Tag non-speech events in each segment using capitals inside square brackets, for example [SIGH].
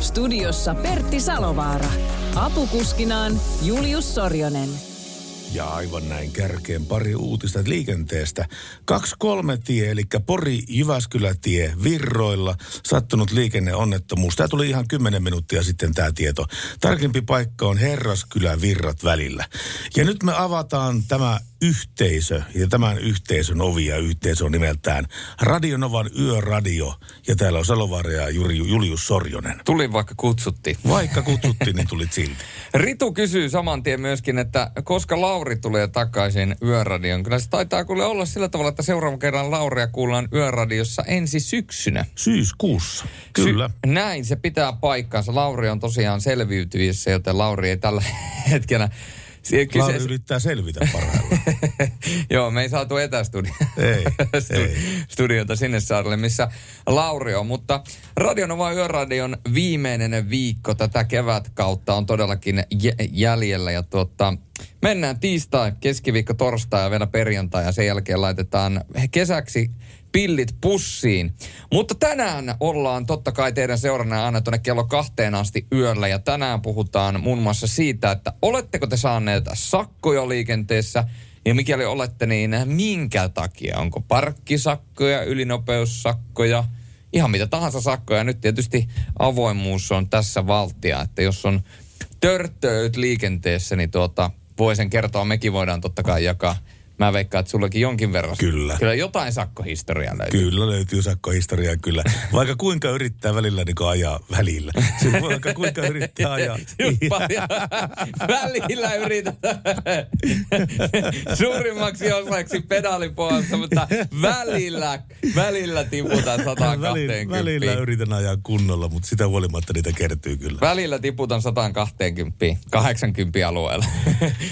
Studiossa Pertti Salovaara. Apukuskinaan Julius Sorjonen. Ja aivan näin kärkeen pari uutista liikenteestä. 23 tie, eli Pori-Jyväskylä-tie Virroilla. Sattunut liikenneonnettomuus. Tämä tuli ihan 10 minuuttia sitten tämä tieto. Tarkempi paikka on Herraskylä Virrat välillä. Ja nyt me avataan tämä yhteisö ja tämän yhteisön ovi ja yhteisö on nimeltään Radionovan Yöradio. Ja täällä on Salovaara ja Juri, Julius Sorjonen. Tuli vaikka kutsutti. Vaikka kutsuttiin, niin tulit silti. [LAUGHS] Ritu kysyy saman tien myöskin, että koska Lauri tulee takaisin Yöradion. Kyllä se taitaa kuule olla sillä tavalla, että seuraavan kerran Lauria kuullaan Yöradiossa ensi syksynä. Syyskuussa, kyllä. Sy- näin se pitää paikkaansa. Lauri on tosiaan selviytyjissä, joten Lauri ei tällä [LAUGHS] hetkellä Siihen Lauri kyseessä... yrittää selvitä parhaillaan. [LAUGHS] Joo, me ei saatu etästudio. ei, [LAUGHS] ei. studiota sinne saarelle, missä Lauri on. Mutta Radionova Yöradion viimeinen viikko tätä kevätkautta on todellakin jäljellä. Ja tuota, mennään tiistai, keskiviikko, torstai ja vielä perjantai. Ja sen jälkeen laitetaan kesäksi pillit pussiin. Mutta tänään ollaan totta kai teidän seurana aina tuonne kello kahteen asti yöllä. Ja tänään puhutaan muun muassa siitä, että oletteko te saaneet sakkoja liikenteessä – ja mikäli olette, niin minkä takia? Onko parkkisakkoja, ylinopeussakkoja, ihan mitä tahansa sakkoja. Nyt tietysti avoimuus on tässä valtia, että jos on törttööt liikenteessä, niin tuota, voi sen kertoa. Mekin voidaan totta kai jakaa Mä veikkaan, että sullakin jonkin verran. Kyllä. Kyllä jotain sakkohistoriaa löytyy. Kyllä löytyy sakkohistoriaa, kyllä. Vaikka kuinka yrittää välillä niin ajaa välillä. Siis vaikka kuinka yrittää ajaa. [LAUGHS] välillä yritetään. Suurimmaksi osaksi pedaalipuolesta, mutta välillä, välillä tiputaan 120. Välillä, välillä yritän ajaa kunnolla, mutta sitä huolimatta niitä kertyy kyllä. Välillä tiputan 120, 80 alueella.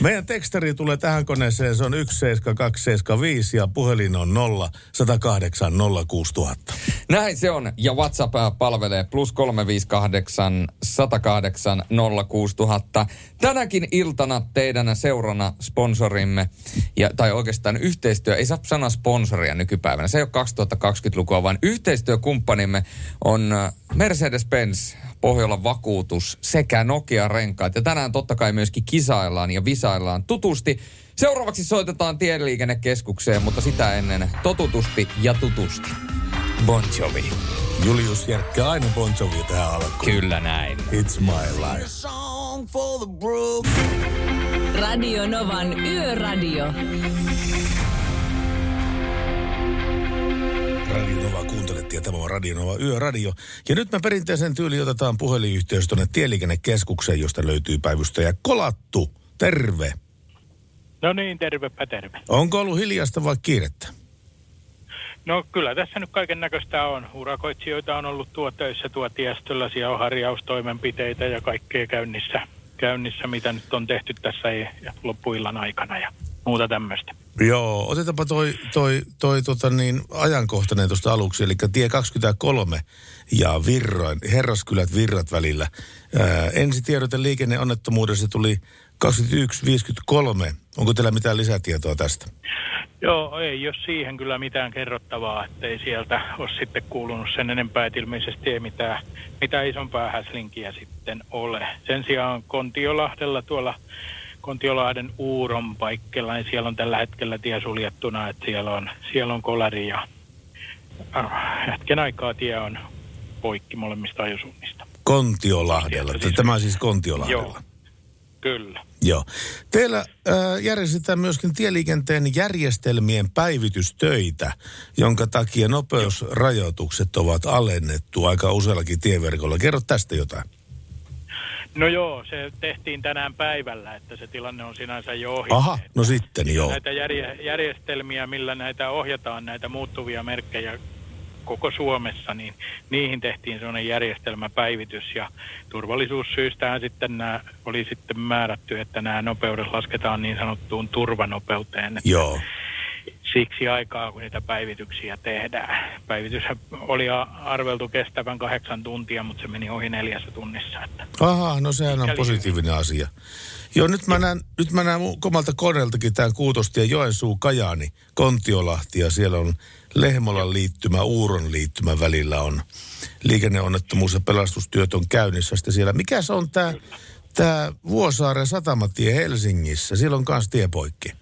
Meidän tekstari tulee tähän koneeseen, se on 1 17275 ja puhelin on 0 108 06000. Näin se on. Ja WhatsApp palvelee plus 358 108 06000. Tänäkin iltana teidän seurana sponsorimme, ja, tai oikeastaan yhteistyö, ei saa sanoa sponsoria nykypäivänä, se ei ole 2020-lukua, vaan yhteistyökumppanimme on Mercedes-Benz, Pohjolan vakuutus sekä Nokia-renkaat. Ja tänään totta kai myöskin kisaillaan ja visaillaan tutusti Seuraavaksi soitetaan tieliikennekeskukseen, mutta sitä ennen totutusti ja tutusti. Bon Jovi. Julius Järkkä aina Bon Jovi tähän alkuun. Kyllä näin. It's my life. Radio Novan Yöradio. Radio Nova kuuntelet ja tämä on Radio Nova Yöradio. Ja nyt me perinteisen tyyli otetaan puhelinyhteys tuonne Tieliikennekeskukseen, josta löytyy päivystäjä Kolattu. Terve. No niin, tervepä terve. Onko ollut hiljasta vai kiirettä? No kyllä tässä nyt kaiken näköistä on. Urakoitsijoita on ollut tuo töissä tuo tiestöllä, siellä on harjaustoimenpiteitä ja kaikkea käynnissä, käynnissä, mitä nyt on tehty tässä loppuillan aikana ja muuta tämmöistä. Joo, otetaanpa toi, toi, toi tota niin, ajankohtainen tuosta aluksi, eli tie 23 ja Virroin, Herraskylät Virrat välillä. Ää, ensitiedote liikenneonnettomuudessa tuli 21.53. Onko teillä mitään lisätietoa tästä? Joo, ei jos siihen kyllä mitään kerrottavaa, ettei sieltä ole sitten kuulunut sen enempää, että ilmeisesti ei mitään, mitään isompaa häslinkiä sitten ole. Sen sijaan Kontiolahdella tuolla Kontiolahden Uuron paikkella, niin siellä on tällä hetkellä tie suljettuna, että siellä on, siellä on kolari ja äh, hetken aikaa tie on poikki molemmista ajosuunnista. Kontiolahdella, siis, tämä siis Kontiolahdella. Joo, kyllä. Joo. Teillä äh, järjestetään myöskin tieliikenteen järjestelmien päivitystöitä, jonka takia nopeusrajoitukset ovat alennettu aika useallakin tieverkolla. Kerro tästä jotain. No joo, se tehtiin tänään päivällä, että se tilanne on sinänsä jo ohi. Aha, no sitten joo. Näitä järje, järjestelmiä, millä näitä ohjataan, näitä muuttuvia merkkejä koko Suomessa, niin niihin tehtiin sellainen järjestelmäpäivitys ja turvallisuussyystähän sitten nämä oli sitten määrätty, että nämä nopeudet lasketaan niin sanottuun turvanopeuteen. Että Joo. Siksi aikaa, kun niitä päivityksiä tehdään. Päivitys oli arveltu kestävän kahdeksan tuntia, mutta se meni ohi neljässä tunnissa. Että Aha, no sehän on positiivinen asia. Joo, nyt mä näen, nyt mä näen komalta koneeltakin tämän Kuutostie Joensuu Kajaani, Kontiolahti ja siellä on Lehmolan liittymä, Uuron liittymä välillä on liikenneonnettomuus ja pelastustyöt on käynnissä. Sitten siellä, mikä se on tämä Vuosaaren satamatie Helsingissä? Siellä on kanssa tie poikki.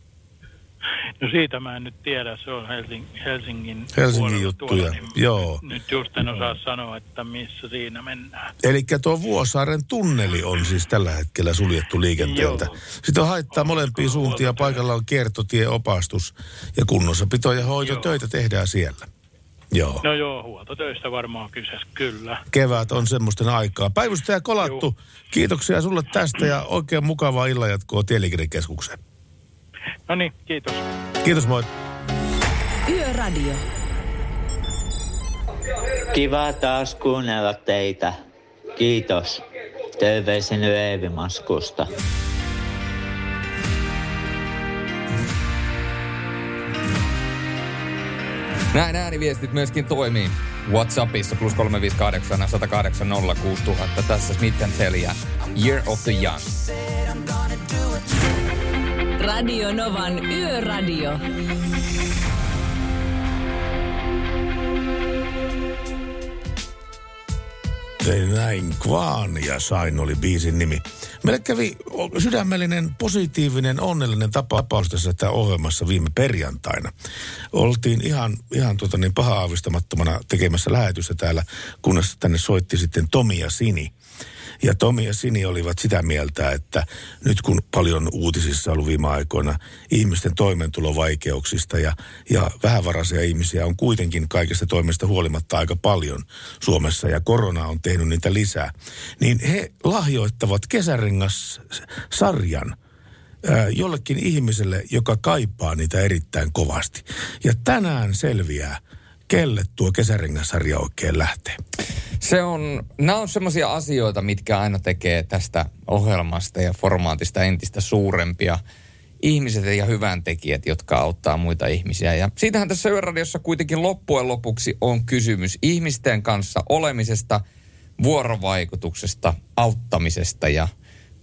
No siitä mä en nyt tiedä, se on Helsing, Helsingin, Helsingin juttuja, tuolla, niin joo. Nyt, nyt just en osaa sanoa, että missä siinä mennään. Eli tuo Vuosaaren tunneli on siis tällä hetkellä suljettu liikenteeltä. Joo. Sitten on haittaa molempia suuntia. Paikalla on kiertotie, opastus ja kunnossapito ja hoitotöitä tehdään siellä. Joo. No joo, huoltotöistä varmaan kyseessä, kyllä. Kevät on semmoisten aikaa. Päivystäjä Kolattu, kiitoksia sulle tästä ja oikein mukavaa illanjatkoa Tieliikennekeskukseen. No niin, kiitos. Kiitos moi. Yöradio. Kiva taas kuunnella teitä. Kiitos. Terveisin Eevimaskusta. Näin ääniviestit myöskin toimii. WhatsAppissa plus 358 108 06000. Tässä Smith Year of the Young. Radio Novan Yöradio. Tein näin Kvaan ja Sain oli biisin nimi. Meille kävi sydämellinen, positiivinen, onnellinen tapaus tässä tämä ohjelmassa viime perjantaina. Oltiin ihan, ihan tota niin paha aavistamattomana tekemässä lähetystä täällä, kunnes tänne soitti sitten Tomi ja Sini. Ja Tomi ja Sini olivat sitä mieltä, että nyt kun paljon uutisissa ollut viime aikoina ihmisten toimeentulovaikeuksista ja, ja vähävaraisia ihmisiä on kuitenkin kaikesta toimesta huolimatta aika paljon Suomessa ja korona on tehnyt niitä lisää, niin he lahjoittavat kesärengas-sarjan jollekin ihmiselle, joka kaipaa niitä erittäin kovasti. Ja tänään selviää, kelle tuo kesärengassarja oikein lähtee. Se on, nämä on semmoisia asioita, mitkä aina tekee tästä ohjelmasta ja formaatista entistä suurempia. Ihmiset ja hyvän tekijät, jotka auttaa muita ihmisiä. Ja siitähän tässä Yöradiossa kuitenkin loppujen lopuksi on kysymys ihmisten kanssa olemisesta, vuorovaikutuksesta, auttamisesta ja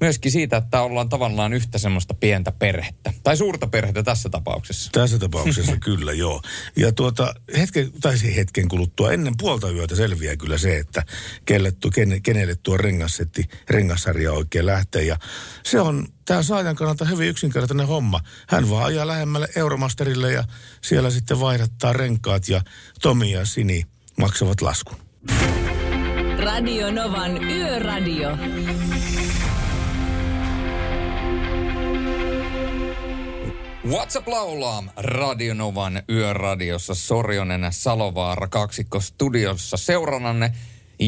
myöskin siitä, että ollaan tavallaan yhtä semmoista pientä perhettä. Tai suurta perhettä tässä tapauksessa. Tässä tapauksessa [LAUGHS] kyllä, joo. Ja tuota, hetken, tai se hetken kuluttua ennen puolta yötä selviää kyllä se, että kelle, tu, kene, kenelle tuo rengassetti, rengassarja oikein lähtee. Ja se on tämä saajan kannalta hyvin yksinkertainen homma. Hän vaan ajaa lähemmälle Euromasterille ja siellä sitten vaihdattaa renkaat ja Tomi ja Sini maksavat laskun. Radio Novan Yöradio. WhatsApp laulaa Radionovan yöradiossa Sorjonen Salovaara kaksikko studiossa seurannanne.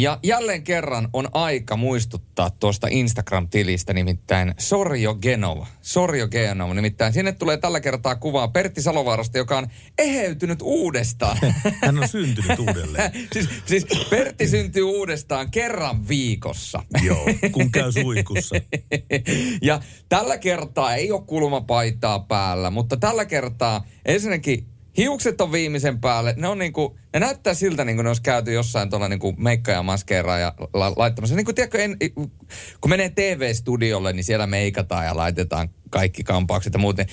Ja jälleen kerran on aika muistuttaa tuosta Instagram-tilistä, nimittäin Sorjo Genova. Sorjo Genova, nimittäin sinne tulee tällä kertaa kuvaa Pertti Salovaarasta, joka on eheytynyt uudestaan. [LAUGHS] Hän on syntynyt uudelleen. [LAUGHS] siis, siis Pertti syntyy uudestaan kerran viikossa. Joo, kun käy suihkussa. [LAUGHS] ja tällä kertaa ei ole kulmapaitaa päällä, mutta tällä kertaa ensinnäkin hiukset on viimeisen päälle. Ne on niinku, ne näyttää siltä niin kuin ne olisi käyty jossain tuolla niinku meikka ja maskeeraa ja la, laittamassa. Niin kuin tiedätkö, en, kun menee TV-studiolle, niin siellä meikataan ja laitetaan kaikki kampaukset ja muuten.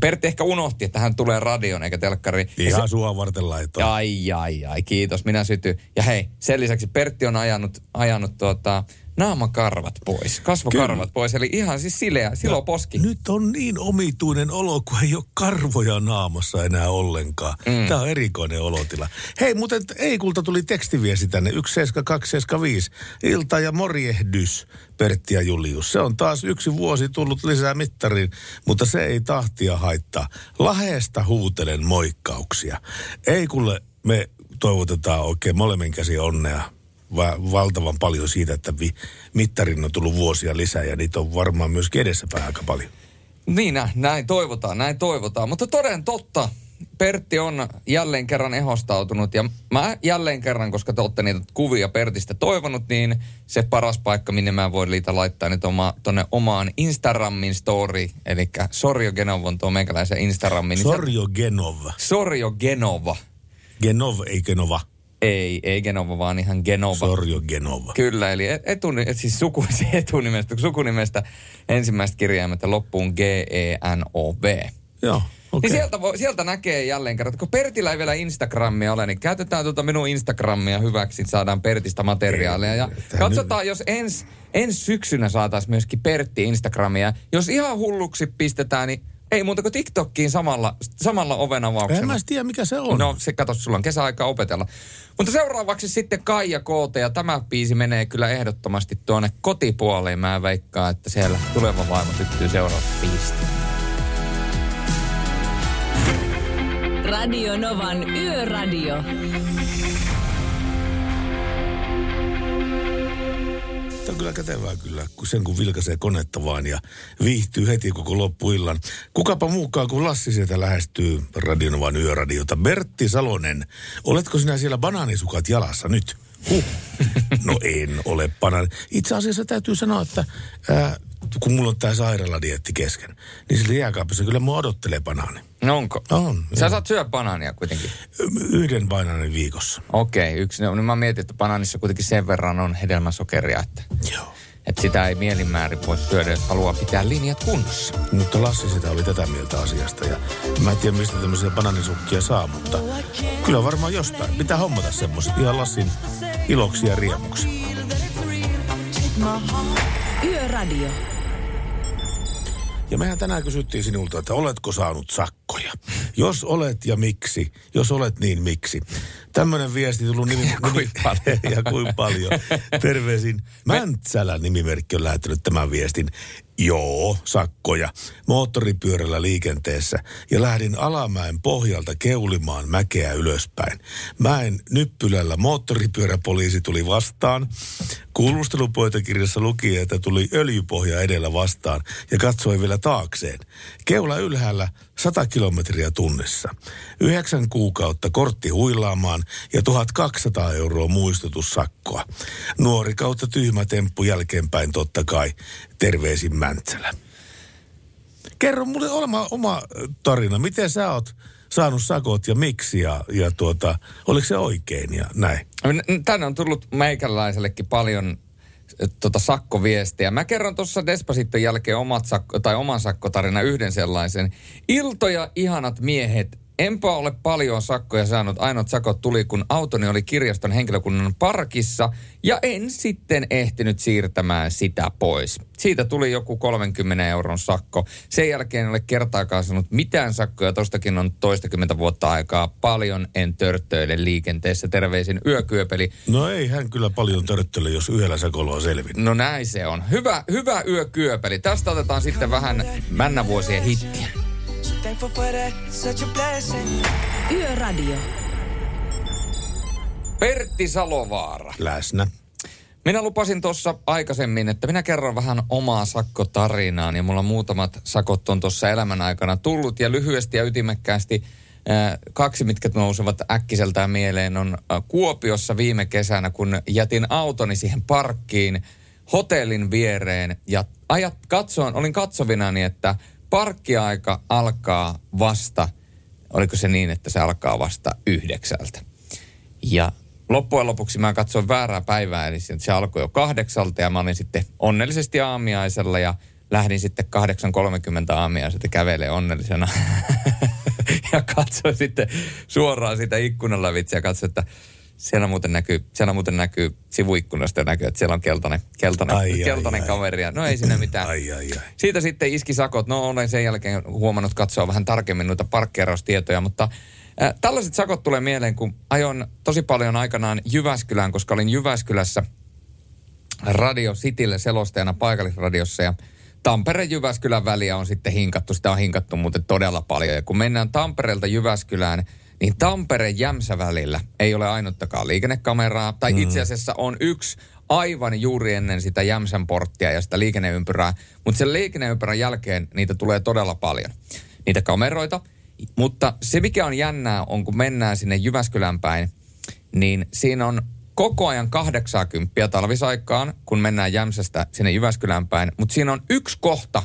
Pertti ehkä unohti, että hän tulee radion eikä telkkariin. Ja Ihan sua varten laittaa. Ai, ai, ai, kiitos, minä sytyn. Ja hei, sen lisäksi Pertti on ajanut, ajanut tuota, naamakarvat pois, kasvokarvat Kyllä. pois. Eli ihan siis sileä, silo poski. Nyt on niin omituinen olo, kun ei ole karvoja naamassa enää ollenkaan. Mm. Tämä on erikoinen olotila. Hei, muuten ei kulta tuli tekstiviesi tänne 17275. Ilta ja morjehdys, Pertti ja Julius. Se on taas yksi vuosi tullut lisää mittariin, mutta se ei tahtia haittaa. Laheesta huutelen moikkauksia. Ei kuule, me toivotetaan oikein molemmin käsi onnea va- valtavan paljon siitä, että vi- mittarin on tullut vuosia lisää ja niitä on varmaan myös edessäpäin aika paljon. Niin, nä- näin toivotaan, näin toivotaan. Mutta toden totta, Pertti on jälleen kerran ehostautunut ja mä jälleen kerran, koska te olette niitä kuvia Pertistä toivonut, niin se paras paikka, minne mä voin niitä laittaa nyt oma, tonne omaan Instagramin story, eli Sorjo Genov on tuo meikäläisen Instagramin. Sorjo Genov. Sorjo Genova. Genov, ei Genova. Ei, ei Genova, vaan ihan Genova. Sorjo Genova. Kyllä, eli etuni, et siis suku, [LAUGHS] etunimestä, sukunimestä ensimmäistä kirjaimet ja loppuun G-E-N-O-V. Joo. Okay. Niin sieltä, voi, sieltä näkee jälleen kerran, että kun Pertillä ei vielä Instagramia ole, niin käytetään tuota minun Instagramia hyväksi, saadaan Pertistä materiaalia. Ja katsotaan, jos ens, ensi syksynä saataisiin myöskin Pertti Instagramia. Jos ihan hulluksi pistetään, niin ei muuta kuin TikTokkiin samalla, samalla ovenavauksella. En mä tiedä, mikä se on. No se kato, sulla on kesäaika opetella. Mutta seuraavaksi sitten Kaija Koote ja tämä biisi menee kyllä ehdottomasti tuonne kotipuoleen. Mä veikkaan, että siellä tuleva vaimo tyttyy seuraavaksi biisistä. Radio Novan Yöradio. Tämä on kyllä kätevää kyllä, kun sen kun vilkaisee konetta vaan ja viihtyy heti koko loppuillan. Kukapa muukaan kuin Lassi sieltä lähestyy Radionovan yöradiota. Bertti Salonen, oletko sinä siellä banaanisukat jalassa nyt? Huh. No en ole banaani. Itse asiassa täytyy sanoa, että ää, kun mulla on tämä sairaaladietti kesken, niin sillä jääkaapissa kyllä mua odottelee banaani. No onko? On. Sä joo. saat syödä banaania kuitenkin. Yhden banaanin viikossa. Okei, okay, yksi. No, niin mä mietin, että banaanissa kuitenkin sen verran on hedelmäsokeria, että, Joo. että sitä ei mielinmäärin voi syödä, jos haluaa pitää linjat kunnossa. Mutta Lassi sitä oli tätä mieltä asiasta ja mä en tiedä mistä tämmöisiä bananisukkia saa, mutta kyllä varmaan jostain. Pitää hommata semmoiset ihan Lassin iloksi ja riemuksi. Yöradio. Ja mehän tänään kysyttiin sinulta, että oletko saanut sakkoja? Jos olet ja miksi? Jos olet niin miksi? Tämmöinen viesti tullut nimi... Ja kuinka paljon. [LAUGHS] ja kuin paljon. Terveisin. Mäntsälä nimimerkki on lähettänyt tämän viestin. Joo, sakkoja. Moottoripyörällä liikenteessä. Ja lähdin alamäen pohjalta keulimaan mäkeä ylöspäin. Mäen nyppylällä moottoripyöräpoliisi tuli vastaan. Kuulustelupöytäkirjassa luki, että tuli öljypohja edellä vastaan ja katsoi vielä taakseen. Keula ylhäällä 100 kilometriä tunnissa. Yhdeksän kuukautta kortti huilaamaan ja 1200 euroa muistutussakkoa. Nuori kautta tyhmä temppu jälkeenpäin totta kai. Terveisin Mäntsälä. Kerro mulle oma, oma tarina. Miten sä oot saanut sakot ja miksi ja, ja tuota, oliko se oikein ja näin? Tänne on tullut meikäläisellekin paljon tota sakkoviestiä. Mä kerron tuossa Despositon jälkeen omat sakko, tai oman sakkotarina yhden sellaisen. Iltoja ihanat miehet, enpä ole paljon sakkoja saanut. Ainoat sakot tuli, kun autoni oli kirjaston henkilökunnan parkissa ja en sitten ehtinyt siirtämään sitä pois. Siitä tuli joku 30 euron sakko. Sen jälkeen en ole kertaakaan saanut mitään sakkoja. Tostakin on toistakymmentä vuotta aikaa. Paljon en törttöile liikenteessä. Terveisin yökyöpeli. No ei hän kyllä paljon törttele, jos yhdellä sakolla on selvinnyt. No näin se on. Hyvä, hyvä yökyöpeli. Tästä otetaan sitten vähän männävuosien hittiä. Thankful for that, such a blessing. Yöradio. Pertti Salovaara. Läsnä. Minä lupasin tuossa aikaisemmin, että minä kerron vähän omaa sakkotarinaa, ja mulla muutamat sakot on tuossa elämän aikana tullut, ja lyhyesti ja ytimekkäästi äh, kaksi, mitkä nousevat äkkiseltään mieleen, on äh, Kuopiossa viime kesänä, kun jätin autoni siihen parkkiin hotellin viereen, ja ajat, katsoin, olin katsovinani, että parkkiaika alkaa vasta, oliko se niin, että se alkaa vasta yhdeksältä. Ja loppujen lopuksi mä katsoin väärää päivää, eli se alkoi jo kahdeksalta ja mä olin sitten onnellisesti aamiaisella ja lähdin sitten 8.30 aamiaiselta kävelee onnellisena. [LAUGHS] ja katsoin sitten suoraan sitä ikkunan lävitse ja katsoin, että siellä muuten näkyy, siellä muuten näkyy sivuikkunasta näkyy, että siellä on keltainen, keltainen, Ai, ai, keltainen ai. kaveri. Ja, no ei siinä mitään. Ai, ai, ai. Siitä sitten iski sakot. No olen sen jälkeen huomannut katsoa vähän tarkemmin noita parkkeeraustietoja, mutta äh, tällaiset sakot tulee mieleen, kun ajoin tosi paljon aikanaan Jyväskylään, koska olin Jyväskylässä Radio Citylle selostajana paikallisradiossa ja Tampere-Jyväskylän väliä on sitten hinkattu. Sitä on hinkattu muuten todella paljon. Ja kun mennään Tampereelta Jyväskylään, niin Tampere-Jämsä välillä ei ole ainuttakaan liikennekameraa. Tai mm. itse asiassa on yksi aivan juuri ennen sitä Jämsän porttia ja sitä liikenneympyrää. Mutta sen liikenneympyrän jälkeen niitä tulee todella paljon. Niitä kameroita. Mutta se mikä on jännää on, kun mennään sinne Jyväskylän päin, niin siinä on koko ajan 80 talvisaikaan, kun mennään Jämsästä sinne Jyväskylän päin. Mutta siinä on yksi kohta,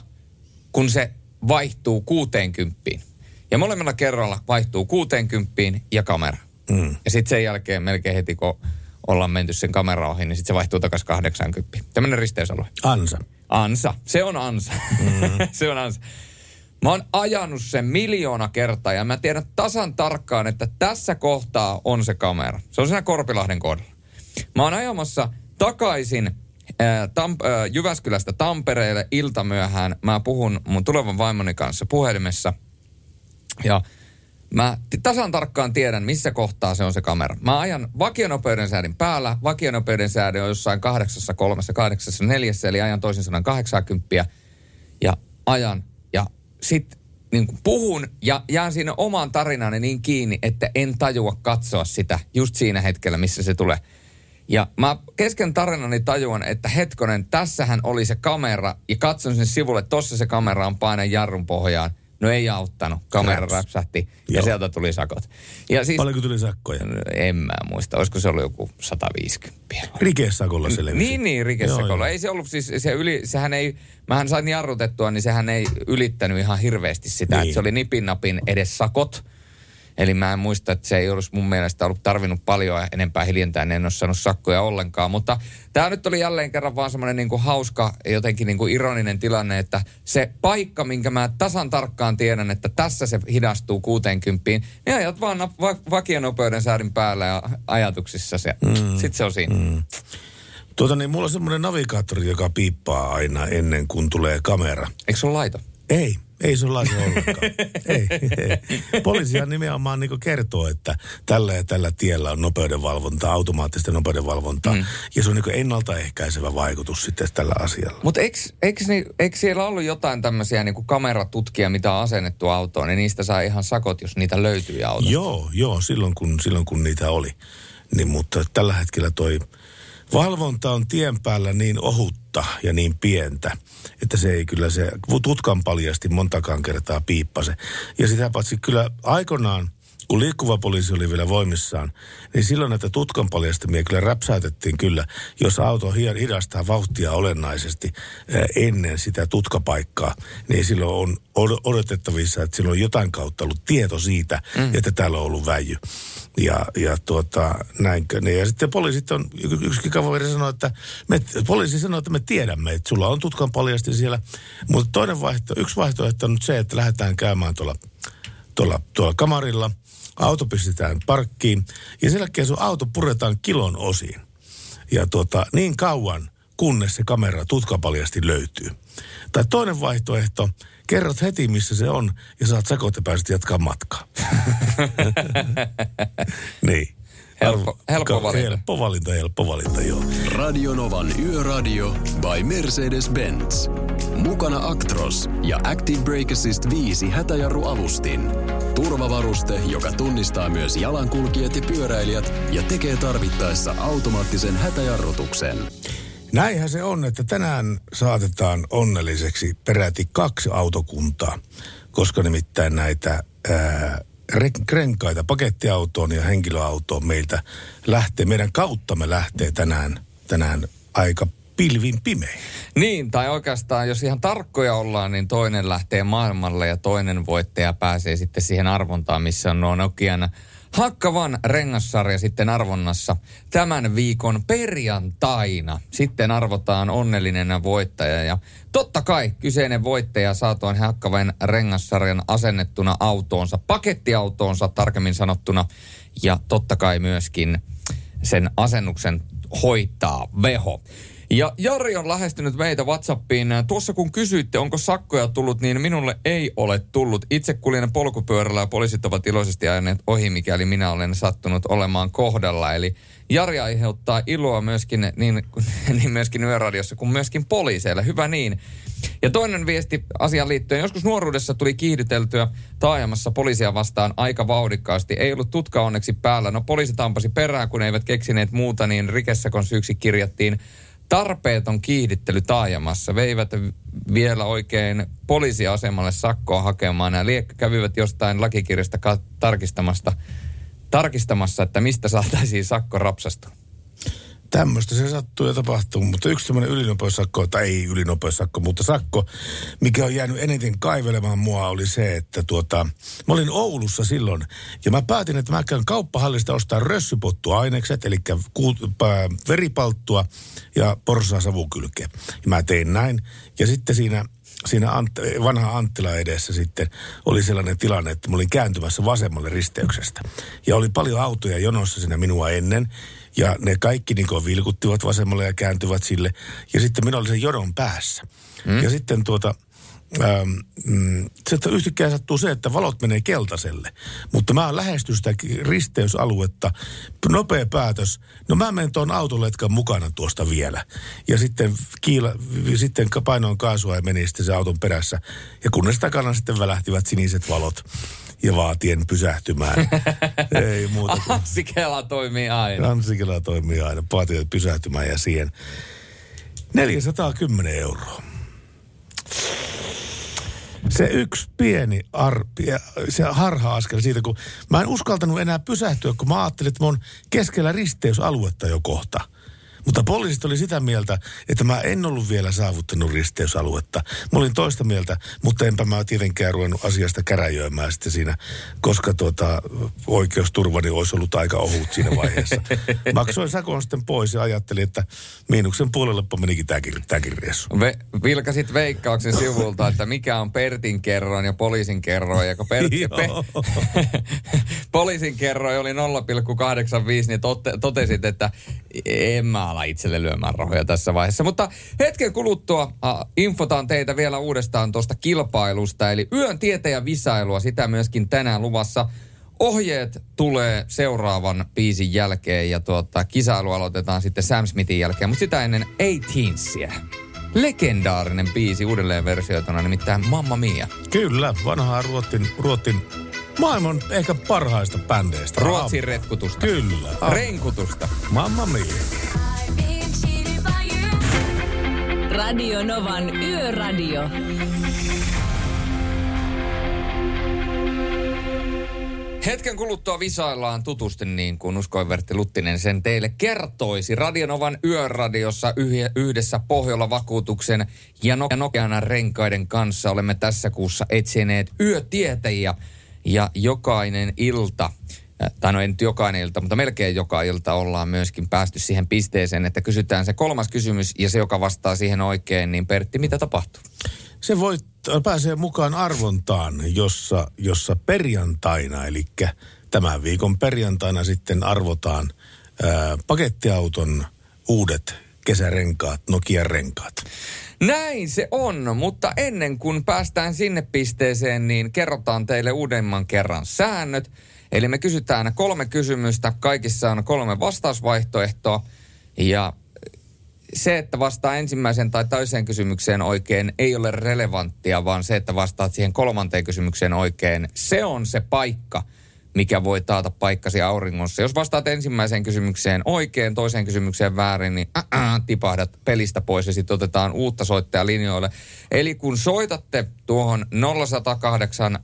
kun se vaihtuu 60. Ja molemmilla kerralla vaihtuu 60 ja kamera. Mm. Ja sitten sen jälkeen melkein heti, kun ollaan menty sen kamera ohi, niin sitten se vaihtuu takaisin 80. Tämmöinen risteysalue. Ansa. Ansa. Se on ansa. Mm. [LAUGHS] se on ansa. Mä oon ajanut sen miljoona kertaa ja mä tiedän tasan tarkkaan, että tässä kohtaa on se kamera. Se on siinä Korpilahden kohdalla. Mä oon ajamassa takaisin ää, Tamp- ää, Jyväskylästä Tampereelle iltamyöhään. Mä puhun mun tulevan vaimoni kanssa puhelimessa. Ja mä tasan tarkkaan tiedän, missä kohtaa se on se kamera. Mä ajan vakionopeuden säädin päällä. Vakionopeuden säädin on jossain 803, 84, eli ajan toisin sanoen 80. Ja ajan ja sit niin kuin puhun ja jään siinä omaan tarinani niin kiinni, että en tajua katsoa sitä just siinä hetkellä, missä se tulee. Ja mä kesken tarinani tajuan, että hetkonen, tässähän oli se kamera ja katson sen sivulle, tossa se kamera on painan jarrun pohjaan. No ei auttanut, kamera Raps. räpsähti ja Joo. sieltä tuli sakot. Ja siis, Paljonko tuli sakkoja? en mä muista, olisiko se ollut joku 150. Rikesakolla selvisi. Niin, niin, Joo, rikesakolla. joo. Ei se ollut siis, se yli, sehän ei, mähän sain jarrutettua, niin sehän ei ylittänyt ihan hirveästi sitä, Niin. että se oli nipin napin edes sakot. Eli mä en muista, että se ei olisi mun mielestä ollut tarvinnut paljon enempää hiljentää, niin en ole saanut sakkoja ollenkaan. Mutta tämä nyt oli jälleen kerran vaan semmoinen niinku hauska, jotenkin niinku ironinen tilanne, että se paikka, minkä mä tasan tarkkaan tiedän, että tässä se hidastuu 60, niin ajat vaan va- vakionopeuden säädin päällä ja ajatuksissa se, mm. sit se on siinä. Mm. Tuota niin, mulla on semmoinen navigaattori, joka piippaa aina ennen kuin tulee kamera. Eikö se ole laito? Ei, ei se ollenkaan. [LAUGHS] ei, ei. Poliisihan nimenomaan niin kertoo, että tällä ja tällä tiellä on nopeudenvalvontaa, automaattista nopeudenvalvontaa. Mm. Ja se on niin ennaltaehkäisevä vaikutus sitten tällä asialla. Mutta eikö, eikö, ni, eikö siellä ollut jotain tämmöisiä niin kameratutkia, mitä on asennettu autoon, niin niistä saa ihan sakot, jos niitä löytyy autosta? Joo, joo, silloin kun, silloin kun niitä oli. Niin, mutta tällä hetkellä toi valvonta on tien päällä niin ohutta ja niin pientä, että se ei kyllä se tutkan paljasti montakaan kertaa piippase. Ja sitä paitsi kyllä aikoinaan, kun liikkuva poliisi oli vielä voimissaan, niin silloin näitä tutkan paljastamia kyllä räpsäytettiin kyllä, jos auto hi- hidastaa vauhtia olennaisesti eh, ennen sitä tutkapaikkaa, niin silloin on od- odotettavissa, että silloin on jotain kautta ollut tieto siitä, mm. että täällä on ollut väijy. Ja, ja tuota, näinkö. Ja sitten poliisit on, yksi kaveri sanoi, että me, poliisi sanoi, että me tiedämme, että sulla on tutkan paljasti siellä. Mutta toinen vaihto, yksi vaihtoehto on nyt se, että lähdetään käymään tuolla, tuolla, tuolla kamarilla. Auto pistetään parkkiin ja sen jälkeen sun auto puretaan kilon osiin. Ja tuota, niin kauan, kunnes se kamera tutkapaljasti löytyy. Tai toinen vaihtoehto, kerrot heti missä se on ja saat sakot ja pääset jatkaa matkaa. [LAUGHS] niin. Helppo- helppo Ka- valinta. Helppo valinta, helppo valinta, joo. Radionovan Yöradio by Mercedes-Benz. Mukana Actros ja Active Brake Assist 5 hätäjarruavustin. Turvavaruste, joka tunnistaa myös jalankulkijat ja pyöräilijät ja tekee tarvittaessa automaattisen hätäjarrutuksen. Näinhän se on, että tänään saatetaan onnelliseksi peräti kaksi autokuntaa, koska nimittäin näitä ää, re- renkaita pakettiautoon ja henkilöautoon meiltä lähtee, meidän kauttamme lähtee tänään, tänään aika pilvin pimein. Niin, tai oikeastaan jos ihan tarkkoja ollaan, niin toinen lähtee maailmalle ja toinen voittaja pääsee sitten siihen arvontaan, missä on nuo Nokian Hakkavan rengassarja sitten arvonnassa tämän viikon perjantaina. Sitten arvotaan onnellinen voittaja ja totta kai kyseinen voittaja saa tuon Hakkavan rengassarjan asennettuna autoonsa, pakettiautoonsa tarkemmin sanottuna ja totta kai myöskin sen asennuksen hoitaa veho. Ja Jari on lähestynyt meitä Whatsappiin. Tuossa kun kysyitte, onko sakkoja tullut, niin minulle ei ole tullut. Itse kuljen polkupyörällä ja poliisit ovat iloisesti ajaneet ohi, mikäli minä olen sattunut olemaan kohdalla. Eli Jari aiheuttaa iloa myöskin niin, [LAUGHS] niin myöskin yöradiossa kuin myöskin poliiseille. Hyvä niin. Ja toinen viesti asiaan liittyen. Joskus nuoruudessa tuli kiihdyteltyä taajamassa poliisia vastaan aika vauhdikkaasti. Ei ollut tutka onneksi päällä. No poliisi tampasi perään, kun eivät keksineet muuta, niin rikessakon syyksi kirjattiin tarpeeton kiihdyttely taajamassa. Veivät vielä oikein poliisiasemalle sakkoa hakemaan. Ja liekkä kävivät jostain lakikirjasta tarkistamasta, tarkistamassa, että mistä saataisiin sakko rapsastua. Tämmöistä se sattuu ja tapahtuu, mutta yksi tämmöinen ylinopeussakko, tai ei ylinopeussakko, mutta sakko, mikä on jäänyt eniten kaivelemaan mua oli se, että tuota, mä olin Oulussa silloin, ja mä päätin, että mä käyn kauppahallista ostaa rössypottuainekset, eli ku, pää, veripalttua ja porsaa savukylkeä. Ja mä tein näin, ja sitten siinä siinä Ant- vanha Anttila edessä sitten oli sellainen tilanne, että mä olin kääntymässä vasemmalle risteyksestä. Ja oli paljon autoja jonossa siinä minua ennen. Ja ne kaikki niin vilkuttivat vasemmalle ja kääntyvät sille. Ja sitten minä olin sen jonon päässä. Mm. Ja sitten tuota, Ähm, mm, sitten yhtäkkiä sattuu se, että valot menee keltaiselle. Mutta mä lähestyn sitä risteysaluetta. Nopea päätös. No mä menen tuon autoletkan mukana tuosta vielä. Ja sitten, kiila, sitten painoin kaasua ja meni sitten se auton perässä. Ja kunnes takana sitten välähtivät siniset valot ja vaatien pysähtymään. [LAUGHS] Ei muuta kuin... Anssi Kela toimii aina. Anssi Kela toimii aina. Vaatien pysähtymään ja siihen 410 euroa. Se yksi pieni arpi, se harha-askel siitä, kun mä en uskaltanut enää pysähtyä, kun mä ajattelin, että mä oon keskellä risteysaluetta jo kohta – mutta poliisit oli sitä mieltä, että mä en ollut vielä saavuttanut risteysaluetta. Mä olin toista mieltä, mutta enpä mä tietenkään ruvennut asiasta käräjöimään sitten siinä, koska tuota, oikeusturvani olisi ollut aika ohut siinä vaiheessa. [LAUGHS] Maksoin sakon sitten pois ja ajattelin, että miinuksen puolelle menikin tämäkin, tämäkin reissu. Ve, vilkasit veikkauksen sivulta, että mikä on Pertin kerroin ja poliisin kerroin. Ja kun per, [LAUGHS] pe, [LAUGHS] poliisin kerroin oli 0,85, niin tote, totesit, että en mä ala itselle lyömään rahoja tässä vaiheessa. Mutta hetken kuluttua äh, infotaan teitä vielä uudestaan tuosta kilpailusta. Eli yön tieteen visailua, sitä myöskin tänään luvassa. Ohjeet tulee seuraavan biisin jälkeen ja tuota, kisailu aloitetaan sitten Sam Smithin jälkeen, mutta sitä ennen 18 Legendaarinen biisi uudelleen versioituna, nimittäin Mamma Mia. Kyllä, vanhaa Ruotin, Ruotin maailman ehkä parhaista bändeistä. Ruotsin retkutusta. Kyllä. Renkutusta. Mamma Mia. Radio Novan Yöradio. Hetken kuluttua visaillaan tutusti niin kuin Uskoin Vertti Luttinen sen teille kertoisi. Radionovan yöradiossa yhdessä Pohjola vakuutuksen ja Nokian renkaiden kanssa olemme tässä kuussa etsineet yötietäjiä. Ja jokainen ilta tai no ei nyt jokainen ilta, mutta melkein joka ilta ollaan myöskin päästy siihen pisteeseen, että kysytään se kolmas kysymys ja se, joka vastaa siihen oikein, niin Pertti, mitä tapahtuu? Se voi pääsee mukaan arvontaan, jossa, jossa perjantaina, eli tämän viikon perjantaina sitten arvotaan ää, pakettiauton uudet kesärenkaat, Nokian renkaat. Näin se on, mutta ennen kuin päästään sinne pisteeseen, niin kerrotaan teille uudemman kerran säännöt. Eli me kysytään kolme kysymystä, kaikissa on kolme vastausvaihtoehtoa ja se, että vastaa ensimmäisen tai toiseen kysymykseen oikein, ei ole relevanttia, vaan se, että vastaat siihen kolmanteen kysymykseen oikein, se on se paikka, mikä voi taata paikkasi auringossa. Jos vastaat ensimmäiseen kysymykseen oikein, toiseen kysymykseen väärin, niin äh, tipahdat pelistä pois ja sitten otetaan uutta soittajaa linjoille. Eli kun soitatte tuohon 0108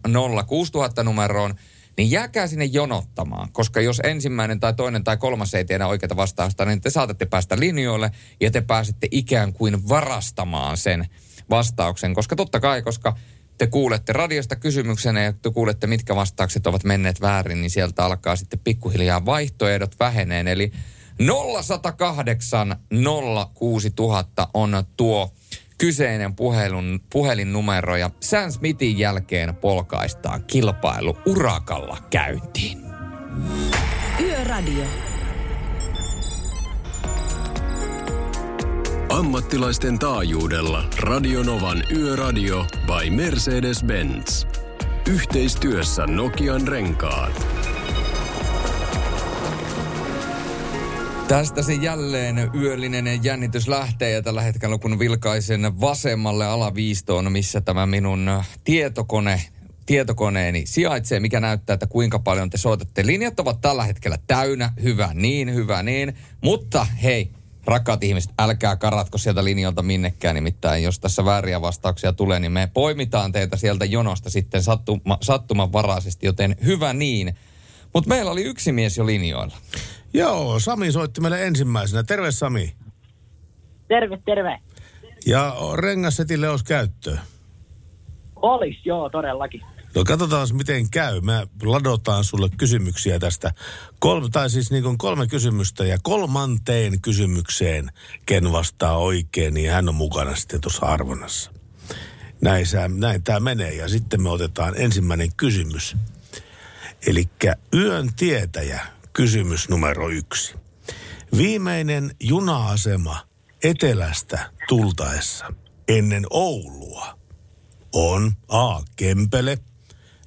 06000 numeroon, niin jääkää sinne jonottamaan, koska jos ensimmäinen tai toinen tai kolmas ei tiedä oikeita vastausta, niin te saatatte päästä linjoille ja te pääsette ikään kuin varastamaan sen vastauksen, koska totta kai, koska te kuulette radiosta kysymyksenä ja te kuulette, mitkä vastaukset ovat menneet väärin, niin sieltä alkaa sitten pikkuhiljaa vaihtoehdot väheneen. Eli 0108 06000 on tuo kyseinen puhelun, puhelinnumero ja Sam Smithin jälkeen polkaistaan kilpailu urakalla käyntiin. Yöradio. Ammattilaisten taajuudella Radionovan Yöradio by Mercedes-Benz. Yhteistyössä Nokian renkaat. Tästä se jälleen yöllinen jännitys lähtee ja tällä hetkellä kun vilkaisen vasemmalle alaviistoon, missä tämä minun tietokone tietokoneeni sijaitsee, mikä näyttää, että kuinka paljon te soitatte. Linjat ovat tällä hetkellä täynnä, hyvä niin, hyvä niin. Mutta hei, rakkaat ihmiset, älkää karatko sieltä linjalta minnekään. Nimittäin jos tässä vääriä vastauksia tulee, niin me poimitaan teitä sieltä jonosta sitten sattuma, sattumanvaraisesti, joten hyvä niin. Mutta meillä oli yksi mies jo linjoilla. Joo, Sami soitti meille ensimmäisenä. Terve Sami. Terve, terve. Ja rengassetille olisi käyttöä. Olis, joo, todellakin. No katsotaan miten käy. Me ladotaan sulle kysymyksiä tästä. Kolme, tai siis niin kuin kolme kysymystä ja kolmanteen kysymykseen, ken vastaa oikein, niin hän on mukana sitten tuossa arvonnassa. Näin, näin tämä menee ja sitten me otetaan ensimmäinen kysymys. Eli yön tietäjä, kysymys numero yksi. Viimeinen juna-asema etelästä tultaessa ennen Oulua on A. Kempele,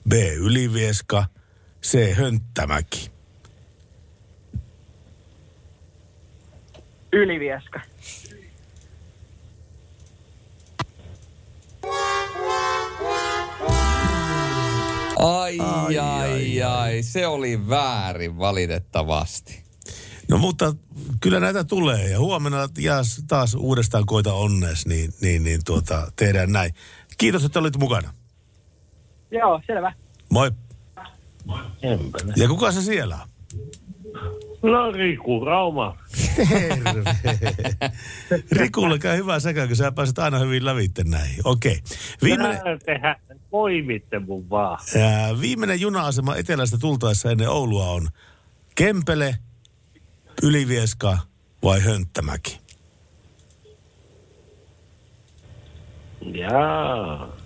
B. Ylivieska, C. Hönttämäki. Ylivieska. Ai, ai, ai, ai, se oli väärin valitettavasti. No mutta kyllä näitä tulee ja huomenna ja taas uudestaan koita onnes, niin, niin, niin tuota, tehdään näin. Kiitos, että olit mukana. Joo, selvä. Moi. Ja kuka se siellä on? No Riku Rauma. Terve. Rikulle käy hyvä sekä, kun sä pääset aina hyvin lävitte näihin. Okei. Okay. Viimeinen, poimitte mun vaan. ää, viimeinen juna-asema etelästä tultaessa ennen Oulua on Kempele, Ylivieska vai Hönttämäki? Jaa.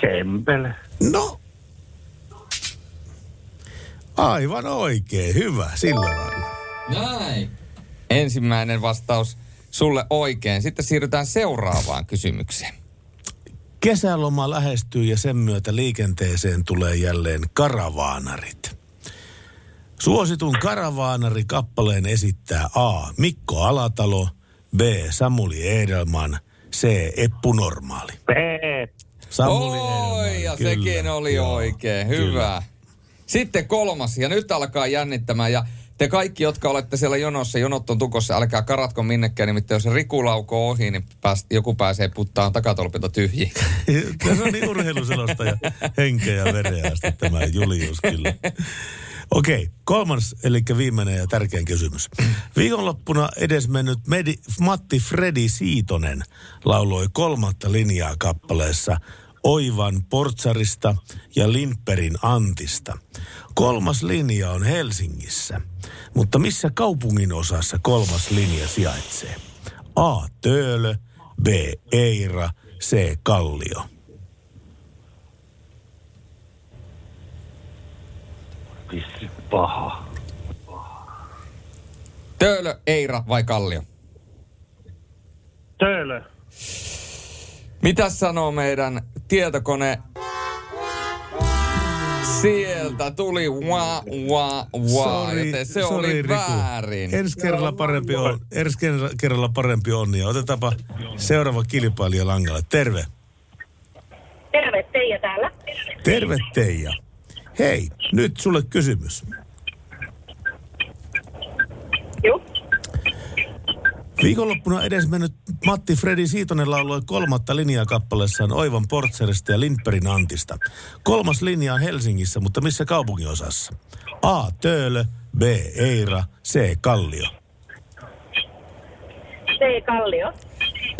Kempele. No. Aivan oikein. Hyvä. Sillä lailla. Näin. Ensimmäinen vastaus sulle oikein. Sitten siirrytään seuraavaan kysymykseen. Kesäloma lähestyy ja sen myötä liikenteeseen tulee jälleen karavaanarit. Suositun karavaanari-kappaleen esittää A. Mikko Alatalo, B. Samuli Edelman, C. Eppu Normaali. P. Samuli Oi, ja kyllä, sekin oli joo, oikein. kyllä. Hyvä. Sitten kolmas, ja nyt alkaa jännittämään. Ja te kaikki, jotka olette siellä jonossa, jonot on tukossa, älkää karatko minnekään. Nimittäin jos Riku laukoo ohi, niin pääs, joku pääsee puttaan takatolpilta tyhjiin. [LAUGHS] Kyllä se on niin urheiluselosta ja henkeä ja vereä tämä Julius kyllä. Okei, kolmas, eli viimeinen ja tärkein kysymys. Viikonloppuna edesmennyt Medi, Matti Fredi Siitonen lauloi kolmatta linjaa kappaleessa Oivan Portsarista ja Lindperin Antista. Kolmas linja on Helsingissä, mutta missä kaupungin osassa kolmas linja sijaitsee? A. Töölö, B. Eira, C. Kallio. Paha. Töölö, Eira vai Kallio? Töölö. Mitä sanoo meidän tietokone? Sieltä tuli wa, wa, wa, joten se sorry, oli Riku. väärin. Ensi kerralla parempi on, ensi kerralla- kerralla parempi on. Ja otetaanpa seuraava kilpailija langalle. Terve. Terve, Teija täällä. Terve Teija. Hei, nyt sulle kysymys. Joo. Viikonloppuna edesmennyt Matti Fredi Siitonen lauloi kolmatta linjaa kappaleessaan Oivan Portserista ja Lindperin Antista. Kolmas linja on Helsingissä, mutta missä kaupunginosassa? A. Töölö, B. Eira, C. Kallio. C. Kallio.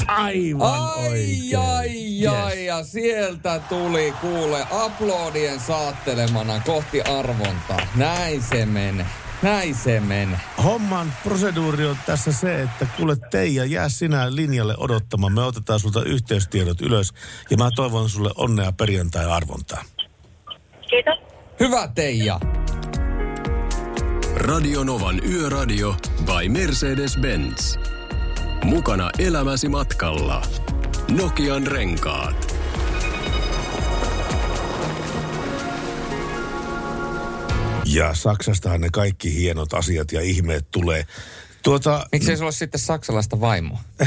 Aivan Ai, oikein. ai, ai, ja sieltä tuli kuule aplodien saattelemana kohti arvontaa. Näin se menee. Näin se menee. Homman proseduuri on tässä se, että kuule Teija, jää sinä linjalle odottamaan. Me otetaan sulta yhteystiedot ylös ja mä toivon sulle onnea perjantai-arvontaan. Kiitos. Hyvä Teija. Radio Novan Yöradio by Mercedes-Benz. Mukana elämäsi matkalla. Nokian renkaat. Ja Saksastahan ne kaikki hienot asiat ja ihmeet tulee. Tuota, Miksei sulla ole sitten saksalaista vaimoa? [LAUGHS]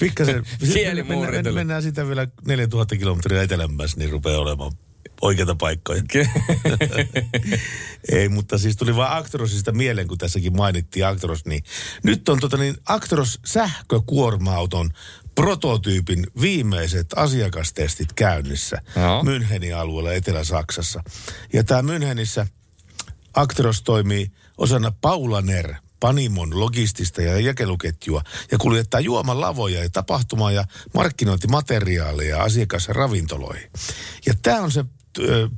pikkasen, Kielimuuri mennään, mennään sitä vielä 4000 kilometriä etelämmässä, niin rupeaa olemaan oikeita paikkoja. [LAUGHS] Ei, mutta siis tuli vaan Actrosista mieleen, kun tässäkin mainittiin Actros, niin nyt on tota niin Actros sähkökuorma-auton prototyypin viimeiset asiakastestit käynnissä Joo. Münchenin alueella Etelä-Saksassa. Ja tämä Münchenissä Actros toimii osana Paulaner Panimon logistista ja jakeluketjua ja kuljettaa juomalavoja ja tapahtuma- ja markkinointimateriaaleja asiakasravintoloihin. Ja tämä on se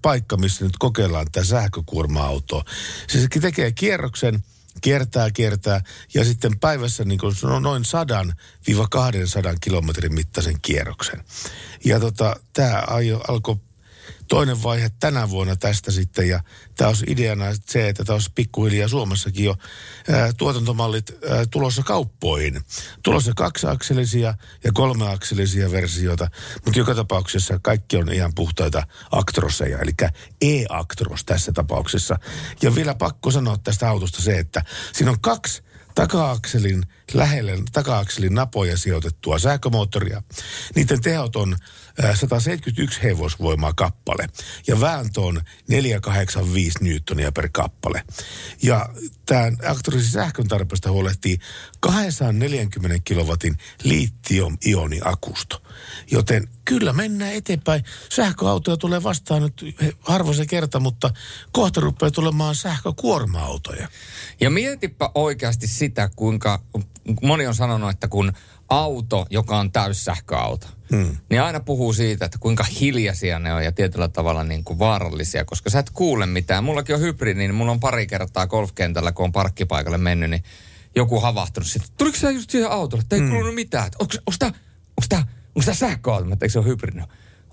paikka, missä nyt kokeillaan tämä sähkökuorma-auto. Se tekee kierroksen, kiertää, kiertää ja sitten päivässä niin kuin on noin 100-200 kilometrin mittaisen kierroksen. Ja tota, tämä alkoi toinen vaihe tänä vuonna tästä sitten ja tämä olisi ideana se, että tämä olisi pikkuhiljaa Suomessakin jo ää, tuotantomallit ää, tulossa kauppoihin. Tulossa kaksiakselisia ja kolmeakselisia versioita, mutta joka tapauksessa kaikki on ihan puhtaita aktroseja, eli e-aktros tässä tapauksessa. Ja vielä pakko sanoa tästä autosta se, että siinä on kaksi taka-akselin lähelle taka-akselin napoja sijoitettua sähkömoottoria. Niiden tehot on 171 hevosvoimaa kappale ja vääntö on 485 newtonia per kappale. Ja tämän aktorisen sähkön tarpeesta huolehtii 240 kilowatin litium-ioniakusto. Joten kyllä mennään eteenpäin. Sähköautoja tulee vastaan nyt harvoin se kerta, mutta kohta rupeaa tulemaan sähkökuorma-autoja. Ja mietipä oikeasti sitä, kuinka moni on sanonut, että kun auto, joka on täyssähköauto, hmm. niin aina puhuu siitä, että kuinka hiljaisia ne on ja tietyllä tavalla niin kuin vaarallisia, koska sä et kuule mitään. Mullakin on hybridi, niin mulla on pari kertaa golfkentällä, kun on parkkipaikalle mennyt, niin joku havahtunut sitten, tuliko sä just siihen autolle, että ei hmm. kuulunut mitään. Onko, tämä onko tää, onko tää sähköauto, Mä, eikö se ole hybridi?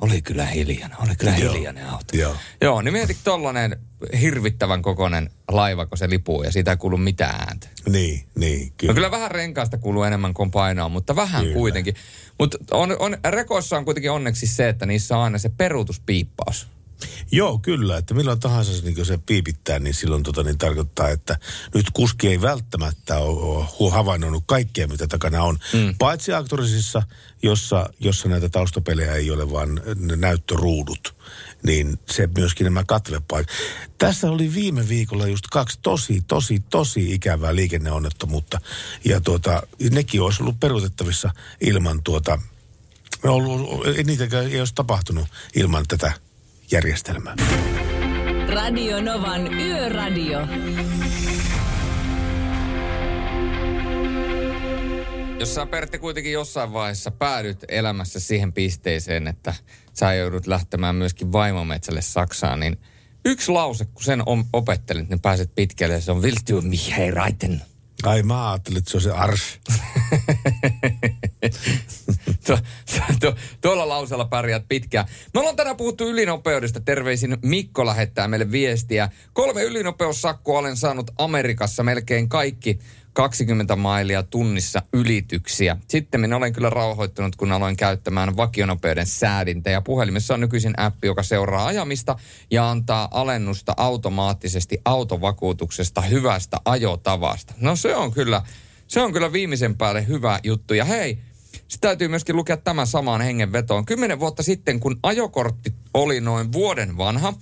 Oli kyllä hiljainen, oli kyllä Joo. hiljainen auto. Joo. Joo, niin mietit tollanen hirvittävän kokoinen laiva, kun se lipuu ja siitä ei kuulu mitään ääntä. Niin, niin, kyllä. No kyllä vähän renkaasta kuuluu enemmän kuin painoa, mutta vähän Kyllä. kuitenkin. Mutta on, on, rekoissa on kuitenkin onneksi se, että niissä on aina se peruutuspiippaus. Joo, kyllä. Että milloin tahansa se, niin se piipittää, niin silloin tota, niin tarkoittaa, että nyt kuski ei välttämättä ole, havainnoinut kaikkea, mitä takana on. Mm. Paitsi aktorisissa, jossa, jossa näitä taustapelejä ei ole, vaan näyttöruudut, niin se myöskin nämä katvepaikat. Tässä oli viime viikolla just kaksi tosi, tosi, tosi ikävää liikenneonnettomuutta. Ja tuota, nekin olisi ollut peruutettavissa ilman tuota, ollut, ei niitäkään ei olisi tapahtunut ilman tätä järjestelmää. Radio Novan Yöradio. Jos sä Pertti kuitenkin jossain vaiheessa päädyt elämässä siihen pisteeseen, että sä joudut lähtemään myöskin vaimometsälle Saksaan, niin yksi lause, kun sen opettelit, niin pääset pitkälle, se on Willst du mich heiraten? Ai mä ajattelin, että se on se ars. [LAUGHS] tu- tu- tuolla lauseella pärjäät pitkään. Me ollaan tänään puhuttu ylinopeudesta. Terveisin Mikko lähettää meille viestiä. Kolme ylinopeussakkoa olen saanut Amerikassa melkein kaikki 20 mailia tunnissa ylityksiä. Sitten minä olen kyllä rauhoittunut, kun aloin käyttämään vakionopeuden säädintä. Ja puhelimessa on nykyisin appi, joka seuraa ajamista ja antaa alennusta automaattisesti autovakuutuksesta hyvästä ajotavasta. No se on kyllä, se on kyllä viimeisen päälle hyvä juttu. Ja hei, sitten täytyy myöskin lukea tämä samaan hengenvetoon. Kymmenen vuotta sitten, kun ajokortti oli noin vuoden vanha,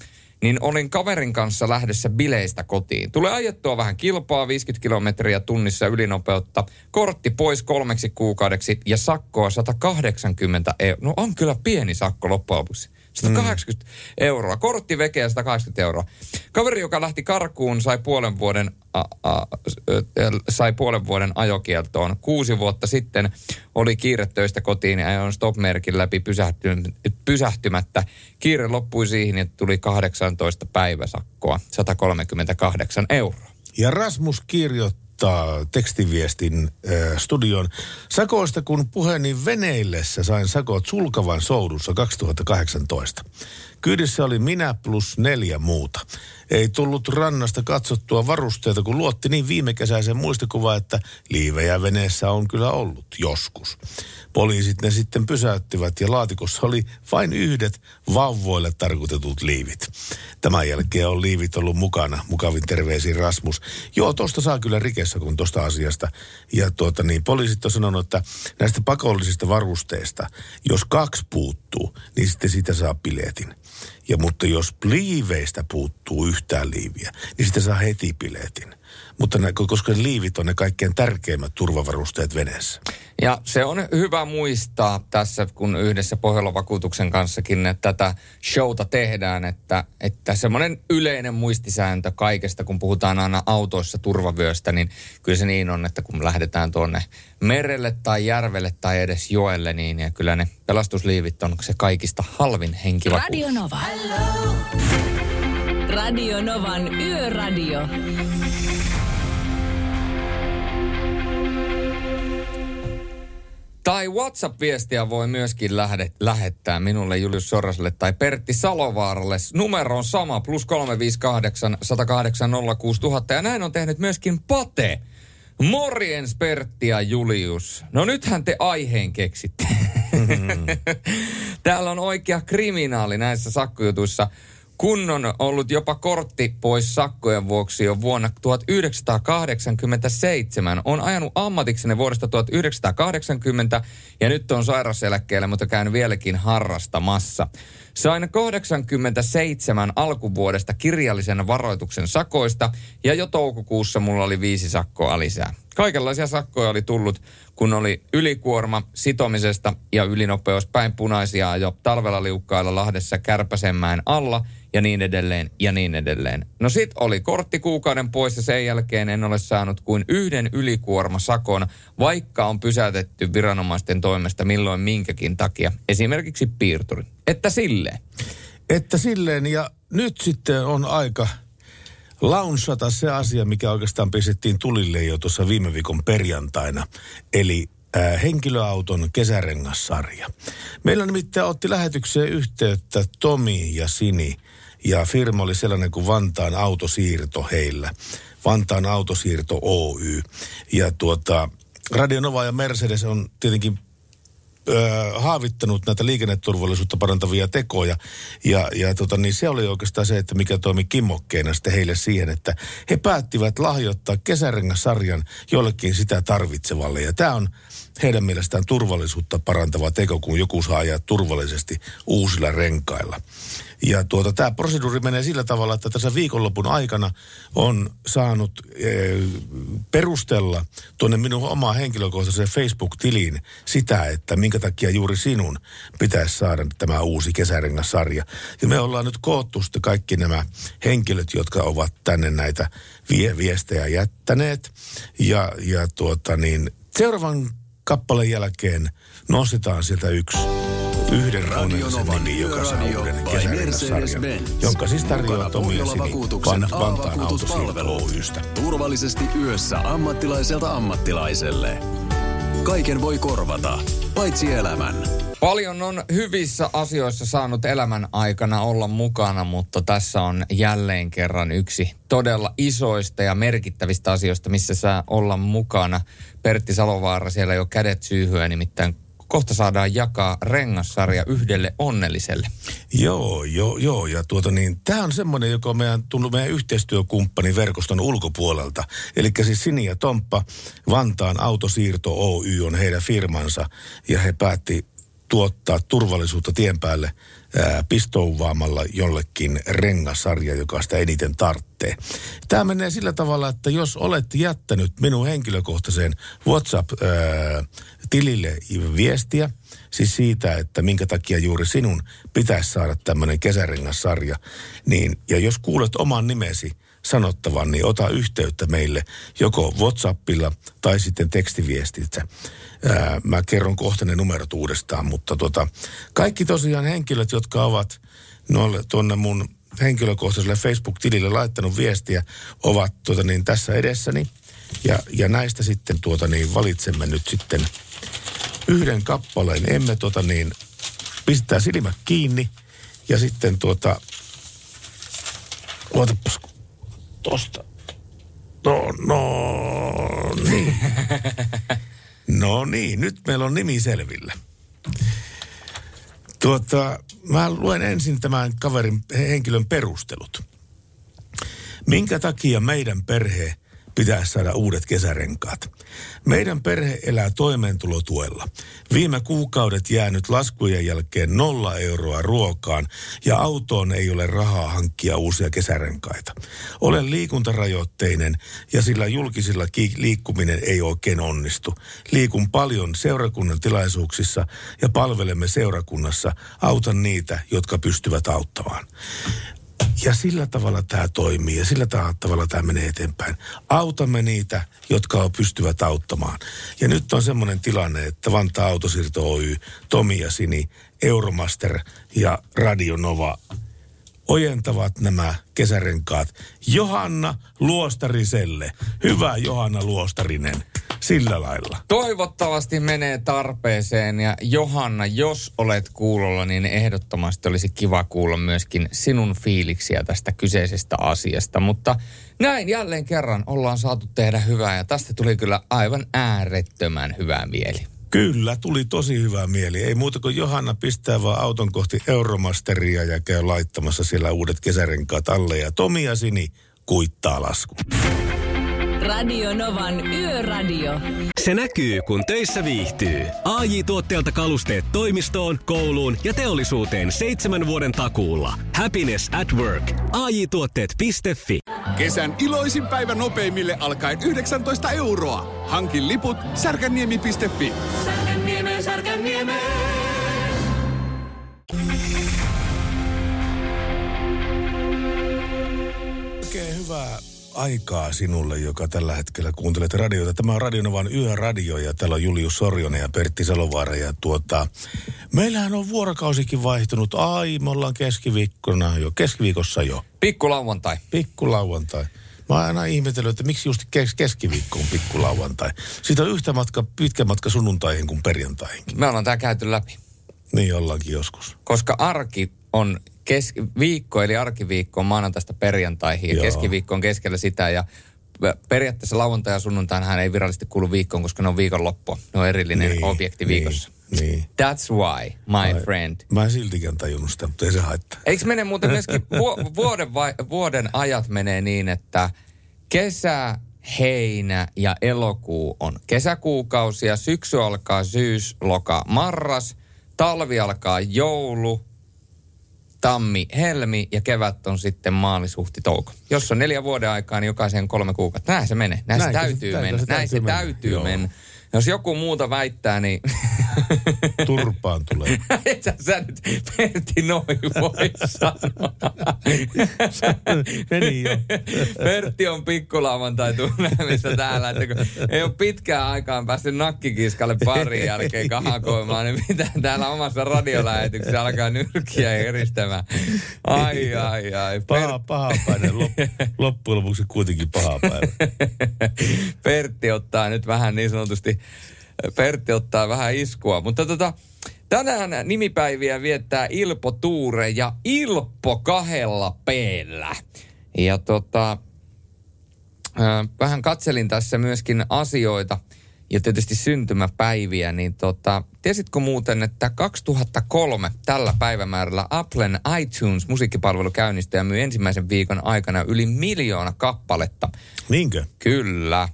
niin olin kaverin kanssa lähdössä bileistä kotiin. Tulee ajettua vähän kilpaa, 50 kilometriä tunnissa ylinopeutta, kortti pois kolmeksi kuukaudeksi ja sakkoa 180 euroa. No on kyllä pieni sakko loppujen lopuksi. 180 mm. euroa. Kortti vekeä 180 euroa. Kaveri, joka lähti karkuun, sai puolen vuoden, a, a, sai puolen vuoden ajokieltoon. Kuusi vuotta sitten oli kiire töistä kotiin ja ajoin stop-merkin läpi pysähty, pysähtymättä. Kiire loppui siihen, että tuli 18 päiväsakkoa, 138 euroa. Ja Rasmus kirjoittaa tekstiviestin äh, studion. Sakoista kun puheeni veneillessä sain sakot sulkavan soudussa 2018. Kyydissä oli minä plus neljä muuta. Ei tullut rannasta katsottua varusteita, kun luotti niin viimekesäisen muistikuvaa, että liivejä veneessä on kyllä ollut joskus. Poliisit ne sitten pysäyttivät ja laatikossa oli vain yhdet vauvoille tarkoitetut liivit. Tämän jälkeen on liivit ollut mukana. Mukavin terveisin Rasmus. Joo, tosta saa kyllä rikessä kun tosta asiasta. Ja tuota niin, poliisit on sanonut, että näistä pakollisista varusteista, jos kaksi puuttuu, niin sitten siitä saa piletin. Ja, mutta jos liiveistä puuttuu yhtään liiviä, niin sitten saa heti piletin. Mutta nä, koska liivit on ne kaikkein tärkeimmät turvavarusteet veneessä. Ja se on hyvä muistaa tässä, kun yhdessä Pohjola-vakuutuksen kanssakin että tätä showta tehdään, että, että semmoinen yleinen muistisääntö kaikesta, kun puhutaan aina autoissa turvavyöstä, niin kyllä se niin on, että kun lähdetään tuonne merelle tai järvelle tai edes joelle, niin ja kyllä ne pelastusliivit on se kaikista halvin henkivakuutus. Radio Nova. Radio Novan Yöradio. Tai WhatsApp-viestiä voi myöskin lähde, lähettää minulle Julius Soraselle tai Pertti Salovaaralle. Numero on sama, plus 358 108 06000. Ja näin on tehnyt myöskin Pate. Morjens Pertti ja Julius. No nythän te aiheen keksitte. Mm-hmm. [LAUGHS] Täällä on oikea kriminaali näissä sakkojutuissa kun on ollut jopa kortti pois sakkojen vuoksi jo vuonna 1987. On ajanut ammatiksenne vuodesta 1980 ja nyt on sairauseläkkeellä, mutta käynyt vieläkin harrastamassa. Sain 87 alkuvuodesta kirjallisen varoituksen sakoista ja jo toukokuussa mulla oli viisi sakkoa lisää. Kaikenlaisia sakkoja oli tullut, kun oli ylikuorma sitomisesta ja ylinopeus päin punaisia jo talvella liukkailla Lahdessa Kärpäsenmäen alla ja niin edelleen ja niin edelleen. No sit oli kortti kuukauden pois ja sen jälkeen en ole saanut kuin yhden ylikuormasakon, vaikka on pysäytetty viranomaisten toimesta milloin minkäkin takia, esimerkiksi piirturi. Että silleen. Että silleen ja nyt sitten on aika launsata se asia, mikä oikeastaan pistettiin tulille jo tuossa viime viikon perjantaina. Eli äh, henkilöauton kesärengassarja. Meillä nimittäin otti lähetykseen yhteyttä Tomi ja Sini. Ja firma oli sellainen kuin Vantaan autosiirto heillä. Vantaan autosiirto Oy. Ja tuota, Radionova ja Mercedes on tietenkin haavittanut näitä liikenneturvallisuutta parantavia tekoja. Ja, ja tota, niin se oli oikeastaan se, että mikä toimi kimmokkeena sitten heille siihen, että he päättivät lahjoittaa kesärengassarjan jollekin sitä tarvitsevalle. Ja tämä on heidän mielestään turvallisuutta parantava teko, kun joku saa ajaa turvallisesti uusilla renkailla. Ja tuota, tämä proseduuri menee sillä tavalla, että tässä viikonlopun aikana on saanut e, perustella tuonne minun omaan henkilökohtaiseen Facebook-tiliin sitä, että minkä takia juuri sinun pitäisi saada tämä uusi kesärengassarja. Ja me ollaan nyt koottu sitten kaikki nämä henkilöt, jotka ovat tänne näitä vie- viestejä jättäneet. Ja, ja tuota niin, seuraavan kappaleen jälkeen nostetaan sieltä yksi yhden nimi, joka saa uuden kesärengassarjan, jonka siis tarjoaa Tomi ja Sini Van, Vantaan Oystä. Turvallisesti yössä ammattilaiselta ammattilaiselle. Kaiken voi korvata, paitsi elämän. Paljon on hyvissä asioissa saanut elämän aikana olla mukana, mutta tässä on jälleen kerran yksi todella isoista ja merkittävistä asioista, missä saa olla mukana. Pertti Salovaara siellä jo kädet syyhyä, nimittäin kohta saadaan jakaa rengassarja yhdelle onnelliselle. Joo, joo, joo. Ja tuota niin, tämä on semmoinen, joka on meidän, tullut meidän yhteistyökumppani verkoston ulkopuolelta. Eli siis Sini ja Tomppa, Vantaan Autosiirto Oy on heidän firmansa. Ja he päätti tuottaa turvallisuutta tien päälle ää, pistouvaamalla jollekin rengasarja, joka sitä eniten tarttee. Tämä menee sillä tavalla, että jos olette jättänyt minun henkilökohtaiseen WhatsApp-tilille viestiä, siis siitä, että minkä takia juuri sinun pitäisi saada tämmöinen kesärengassarja, niin, ja jos kuulet oman nimesi, sanottavan, niin ota yhteyttä meille joko WhatsAppilla tai sitten tekstiviestitse. Ää, mä kerron kohta ne numerot uudestaan, mutta tota, kaikki tosiaan henkilöt, jotka ovat noille, tuonne mun henkilökohtaiselle Facebook-tilille laittanut viestiä, ovat tuota niin, tässä edessäni. Ja, ja näistä sitten tuota niin, valitsemme nyt sitten yhden kappaleen. Emme tuota niin, pistää silmät kiinni ja sitten tuota, luotapas tosta. No, no, niin. [LAUGHS] No niin, nyt meillä on nimi selvillä. Tuota, mä luen ensin tämän kaverin henkilön perustelut. Minkä takia meidän perhe pitäisi saada uudet kesärenkaat. Meidän perhe elää toimeentulotuella. Viime kuukaudet jäänyt laskujen jälkeen nolla euroa ruokaan ja autoon ei ole rahaa hankkia uusia kesärenkaita. Olen liikuntarajoitteinen ja sillä julkisilla ki- liikkuminen ei oikein onnistu. Liikun paljon seurakunnan tilaisuuksissa ja palvelemme seurakunnassa. Autan niitä, jotka pystyvät auttamaan. Ja sillä tavalla tämä toimii ja sillä ta- tavalla tämä menee eteenpäin. Autamme niitä, jotka pystyvät auttamaan. Ja nyt on semmoinen tilanne, että Vantaa Autosiirto Oy, Tomi ja Sini, Euromaster ja Radio Nova ojentavat nämä kesärenkaat Johanna Luostariselle. Hyvä Johanna Luostarinen. Sillä lailla. Toivottavasti menee tarpeeseen ja Johanna, jos olet kuulolla, niin ehdottomasti olisi kiva kuulla myöskin sinun fiiliksiä tästä kyseisestä asiasta. Mutta näin jälleen kerran ollaan saatu tehdä hyvää ja tästä tuli kyllä aivan äärettömän hyvää mieli. Kyllä, tuli tosi hyvä mieli. Ei muuta kuin Johanna pistää vaan auton kohti Euromasteria ja käy laittamassa siellä uudet kesärenkaat alle. Ja Tomi ja Sini kuittaa lasku. Radio Novan Yöradio. Se näkyy, kun töissä viihtyy. ai tuotteelta kalusteet toimistoon, kouluun ja teollisuuteen seitsemän vuoden takuulla. Happiness at work. ai tuotteetfi Kesän iloisin päivä nopeimille alkaen 19 euroa. Hankin liput särkänniemi.fi. Särkänniemi, Särkänniemi. Oikein hyvää aikaa sinulle, joka tällä hetkellä kuuntelet radiota. Tämä on Radionovan yöradio ja täällä on Julius Sorjonen ja Pertti Salovaara. Ja tuota, meillähän on vuorokausikin vaihtunut. Ai, me ollaan keskiviikkona jo, keskiviikossa jo. Pikkulauantai. Pikkulauantai. Mä oon aina ihmetellyt, että miksi just kes- keskiviikko on pikkulauantai. Siitä on yhtä matka, pitkä matka sunnuntaihin kuin perjantaihin. Me ollaan tää käyty läpi. Niin ollaankin joskus. Koska arki on kes- viikko, eli arkiviikko on maanantaista perjantaihin ja Joo. keskiviikko on keskellä sitä ja periaatteessa lauantai ja sunnuntainhan ei virallisesti kuulu viikkoon, koska ne on viikonloppu. Ne on erillinen Niin, objekti viikossa. Niin. That's why, my Ai. friend. Mä en siltikään tajunnut sitä, mutta ei se haittaa. Eikö mene muuten myöskin [LAUGHS] vu- vuoden, vai, vuoden ajat menee niin, että kesä, heinä ja elokuu on kesäkuukausia, syksy alkaa syys, loka, marras, talvi alkaa joulu, tammi, helmi ja kevät on sitten maalis, huhti, touko. Jos on neljä vuoden aikaa, niin jokaisen kolme kuukautta. Näin se menee. Näin, Näin se se- täytyy näin mennä. se Näin se täytyy mennä. täytyy Joo. mennä. Jos joku muuta väittää, niin [LAUGHS] Turpaan tulee. [LAUGHS] et sä, sä nyt Pertti noin voi sanoa. Meni jo. Pertti on pikkulauantai tunnelmissa täällä, että kun ei ole pitkään aikaan päässyt nakkikiskalle parin jälkeen kahakoimaan, niin mitä täällä omassa radiolähetyksessä alkaa nyrkkiä eristämään. Ai, ai, ai. Paha, paha päivä. Lop, loppujen lopuksi kuitenkin paha päivä. Pertti ottaa nyt vähän niin sanotusti, Pertti ottaa vähän iskua. Mutta tota, tänään nimipäiviä viettää Ilpo Tuure ja Ilppo kahdella peellä. Ja tota, äh, vähän katselin tässä myöskin asioita ja tietysti syntymäpäiviä, niin tota, tiesitkö muuten, että 2003 tällä päivämäärällä Applen iTunes musiikkipalvelu käynnistyi ja myi ensimmäisen viikon aikana yli miljoona kappaletta. Niinkö? Kyllä.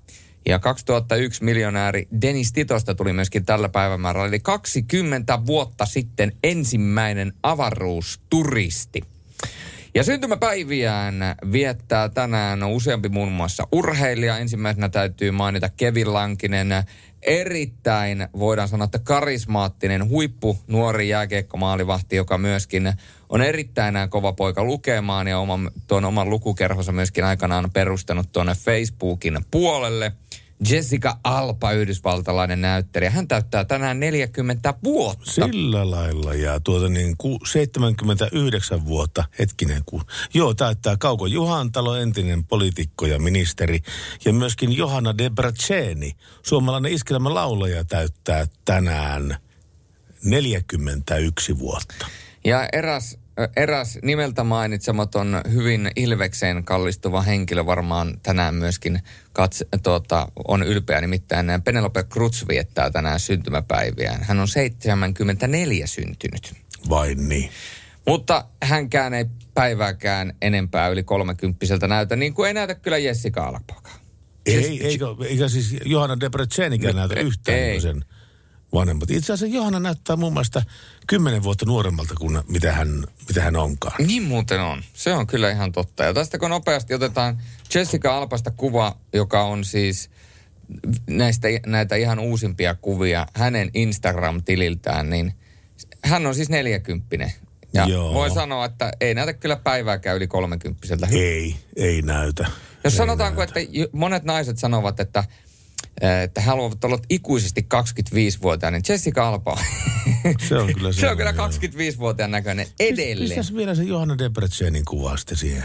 Ja 2001 miljonääri Dennis Titosta tuli myöskin tällä päivämäärällä, eli 20 vuotta sitten ensimmäinen avaruusturisti. Ja syntymäpäiviään viettää tänään useampi muun muassa urheilija. Ensimmäisenä täytyy mainita Kevin Lankinen, erittäin, voidaan sanoa, että karismaattinen huippu nuori jääkiekkomaalivahti, joka myöskin on erittäin kova poika lukemaan ja oman, tuon oman lukukerhonsa myöskin aikanaan perustanut tuonne Facebookin puolelle. Jessica Alpa, yhdysvaltalainen näyttelijä. Hän täyttää tänään 40 vuotta. Sillä lailla ja tuota niin ku, 79 vuotta, hetkinen ku. Joo, täyttää Kauko Juhantalo, entinen poliitikko ja ministeri. Ja myöskin Johanna Debraceni, suomalainen iskelmä laulaja, täyttää tänään 41 vuotta. Ja eräs, eräs nimeltä mainitsematon, hyvin ilvekseen kallistuva henkilö varmaan tänään myöskin katse, tuota, on ylpeä. Nimittäin Penelope Cruz viettää tänään syntymäpäiviään. Hän on 74 syntynyt. Vain niin. Mutta hänkään ei päivääkään enempää yli kolmekymppiseltä näytä, niin kuin ei näytä kyllä Jessica Alpakaan. Ei, eikö, eikä siis Johanna Debrezenikään näytä yhtään ei. sen vanhemmat. Itse asiassa Johanna näyttää mun mielestä kymmenen vuotta nuoremmalta kuin mitä hän, mitä hän onkaan. Niin muuten on. Se on kyllä ihan totta. Ja tästä kun nopeasti otetaan Jessica Alpasta kuva, joka on siis näistä, näitä ihan uusimpia kuvia hänen Instagram-tililtään, niin hän on siis neljäkymppinen. Ja Joo. voi sanoa, että ei näytä kyllä päivääkään yli kolmekymppiseltä. Ei, ei näytä. Jos sanotaanko, että j- monet naiset sanovat, että että he haluavat olla ikuisesti 25-vuotiaana, niin Jessica Alba Se on kyllä [LAUGHS] se on kyllä 25-vuotiaan näköinen edelleen. Pistäs vielä se Johanna Debrezenin kuva sitten siihen.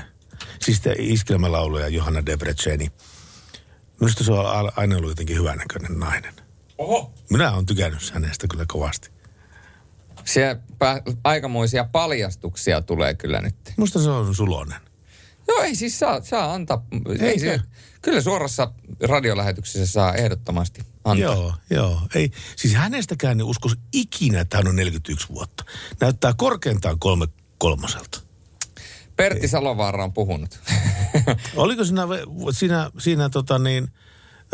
Siis te iskelmälauluja Johanna Debrezeni. Minusta se on aina ollut jotenkin hyvänäköinen nainen. Oho. Minä olen tykännyt hänestä kyllä kovasti. Siellä pä- aikamoisia paljastuksia tulee kyllä nyt. Musta se on sulonen. Joo, ei siis saa, saa antaa. Ei Eikö? se, kyllä suorassa radiolähetyksessä saa ehdottomasti antaa. Joo, joo. Ei, siis hänestäkään en uskoisi ikinä, että hän on 41 vuotta. Näyttää korkeintaan kolme kolmoselta. Pertti Salovaara on puhunut. [LAUGHS] Oliko siinä, ve- siinä, siinä tota niin,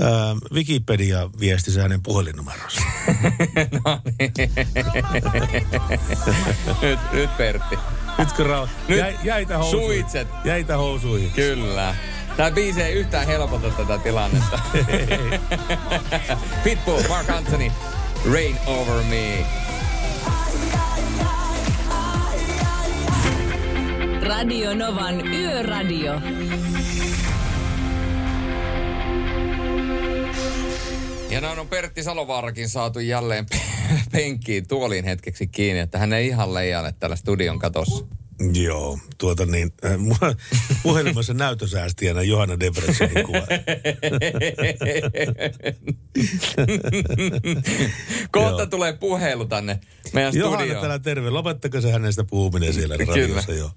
ää, Wikipedia-viestissä hänen puhelinnumeronsa? [LAUGHS] no niin. nyt, nyt Pertti. Nytkö rauha? Nyt Jäi, jäitä housuihin. suitset. Jäitä housuihin. Kyllä. Tämä biisi ei yhtään helpota tätä tilannetta. [LAUGHS] Pitbull, Mark Anthony, Rain Over Me. Radio Novan Yöradio. Ja näin on Pertti Salovaarakin saatu jälleen [LAUGHS] penkkiin tuoliin hetkeksi kiinni, että hän ei ihan leijaile täällä studion katossa. Joo, tuota niin, äh, [LAUGHS] puhelimessa näytösäästiänä Johanna Debrezenin kuva. [LAUGHS] Kohta Joo. tulee puhelu tänne meidän Johanna studioon. täällä terve. Lopettako se hänestä puhuminen siellä radiossa jo?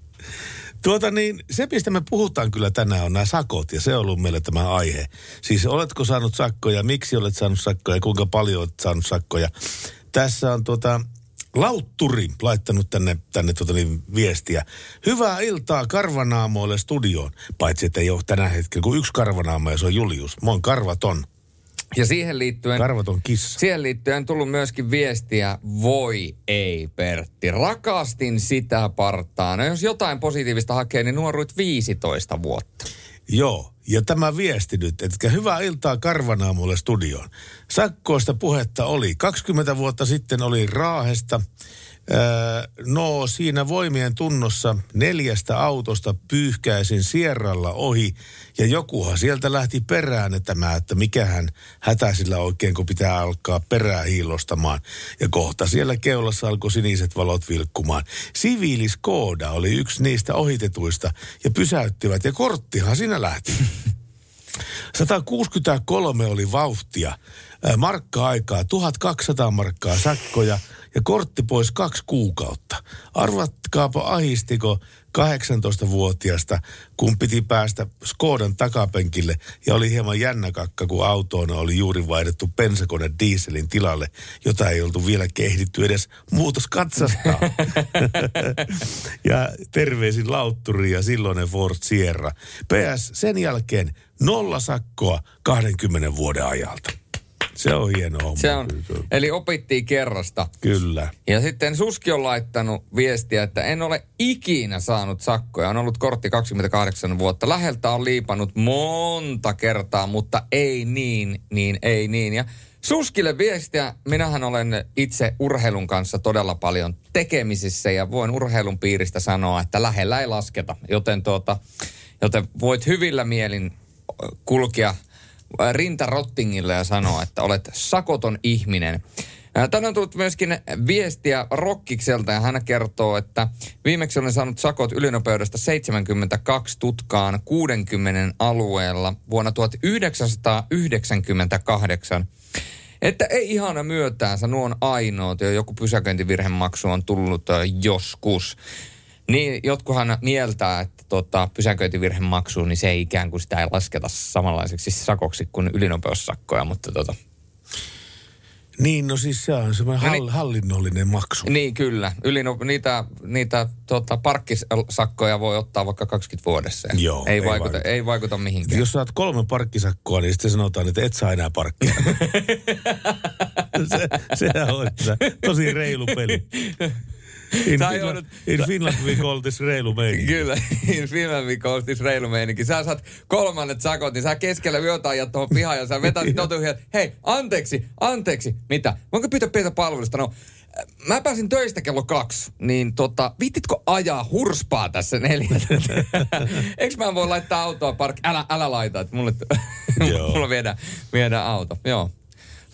Tuota niin, se mistä me puhutaan kyllä tänään on nämä sakot ja se on ollut meille tämä aihe. Siis oletko saanut sakkoja, miksi olet saanut sakkoja, kuinka paljon olet saanut sakkoja. Tässä on tuota, Lautturi laittanut tänne, tänne tuota niin, viestiä. Hyvää iltaa karvanaamoille studioon. Paitsi, että ei ole tänä hetkellä kuin yksi karvanaamo ja se on Julius. Mä oon karvaton. Ja siihen liittyen... Karvaton kissa. Siihen liittyen on tullut myöskin viestiä, voi ei Pertti, rakastin sitä partaa. No jos jotain positiivista hakee, niin nuoruit 15 vuotta. Joo, ja tämä viesti nyt, että hyvää iltaa Karvanaamulle studioon. Sakkoista puhetta oli. 20 vuotta sitten oli Raahesta. No siinä voimien tunnossa neljästä autosta pyyhkäisin Sierralla ohi ja jokuhan sieltä lähti perään että mä, että mikähän hätä sillä oikein, kun pitää alkaa perää hiilostamaan. Ja kohta siellä keulassa alkoi siniset valot vilkkumaan. Siviiliskooda oli yksi niistä ohitetuista ja pysäyttivät ja korttihan siinä lähti. [LAUGHS] 163 oli vauhtia. Markka-aikaa, 1200 markkaa sakkoja ja kortti pois kaksi kuukautta. Arvatkaapa ahistiko 18-vuotiasta, kun piti päästä Skodan takapenkille ja oli hieman jännä kakka, kun autoon oli juuri vaihdettu pensakone dieselin tilalle, jota ei oltu vielä kehditty edes muutos katsastaa. [LAUGHS] ja terveisin Lautturi ja silloinen Ford Sierra. PS sen jälkeen nolla sakkoa 20 vuoden ajalta. Se on hieno homma. Se on, eli opittiin kerrasta. Kyllä. Ja sitten Suski on laittanut viestiä, että en ole ikinä saanut sakkoja. On ollut kortti 28 vuotta. Läheltä on liipannut monta kertaa, mutta ei niin, niin ei niin. Ja Suskille viestiä, minähän olen itse urheilun kanssa todella paljon tekemisissä ja voin urheilun piiristä sanoa, että lähellä ei lasketa. Joten, tuota, joten voit hyvillä mielin kulkea rintarottingille ja sanoa, että olet sakoton ihminen. Ää, Tänne on tullut myöskin viestiä Rokkikselta ja hän kertoo, että viimeksi olen saanut sakot ylinopeudesta 72 tutkaan 60 alueella vuonna 1998. Että ei ihana myötäänsä, nuo on ainoat, ja joku pysäköintivirhemaksu on tullut ö, joskus. Niin, jotkuhan mieltää, että tota, pysäköintivirhemaksu, niin se ei ikään kuin sitä ei lasketa samanlaiseksi sakoksi kuin ylinopeussakkoja, mutta tota, Niin, no siis se on semmoinen No hall, hallinnollinen maksu. Niin, kyllä. Ylino, niitä niitä tota, parkkisakkoja voi ottaa vaikka 20 vuodessa. Joo, ei, ei vaikuta, vaikuta. ei vaikuta mihinkään. Jos saat kolme parkkisakkoa, niin sitten sanotaan, että et saa enää parkkia. [LAUGHS] se, sehän on tosi reilu peli. [LAUGHS] In, Finland, joudut- in Finland we call this reilu meininki. Kyllä, in Finland we call this reilu meininki. Sä saat kolmannet sakot, niin sä keskellä yötä ajat tuohon pihaan ja sä vetät totuihin, että hei, anteeksi, anteeksi. Mitä? Voinko pyytää pientä palvelusta? No, äh, mä pääsin töistä kello kaksi, niin tota, viittitko ajaa hurspaa tässä neljältä? [LAUGHS] Eikö mä voi laittaa autoa park? Älä, älä laita, että mulle, [LAUGHS] mulla viedään, viedään auto. Joo.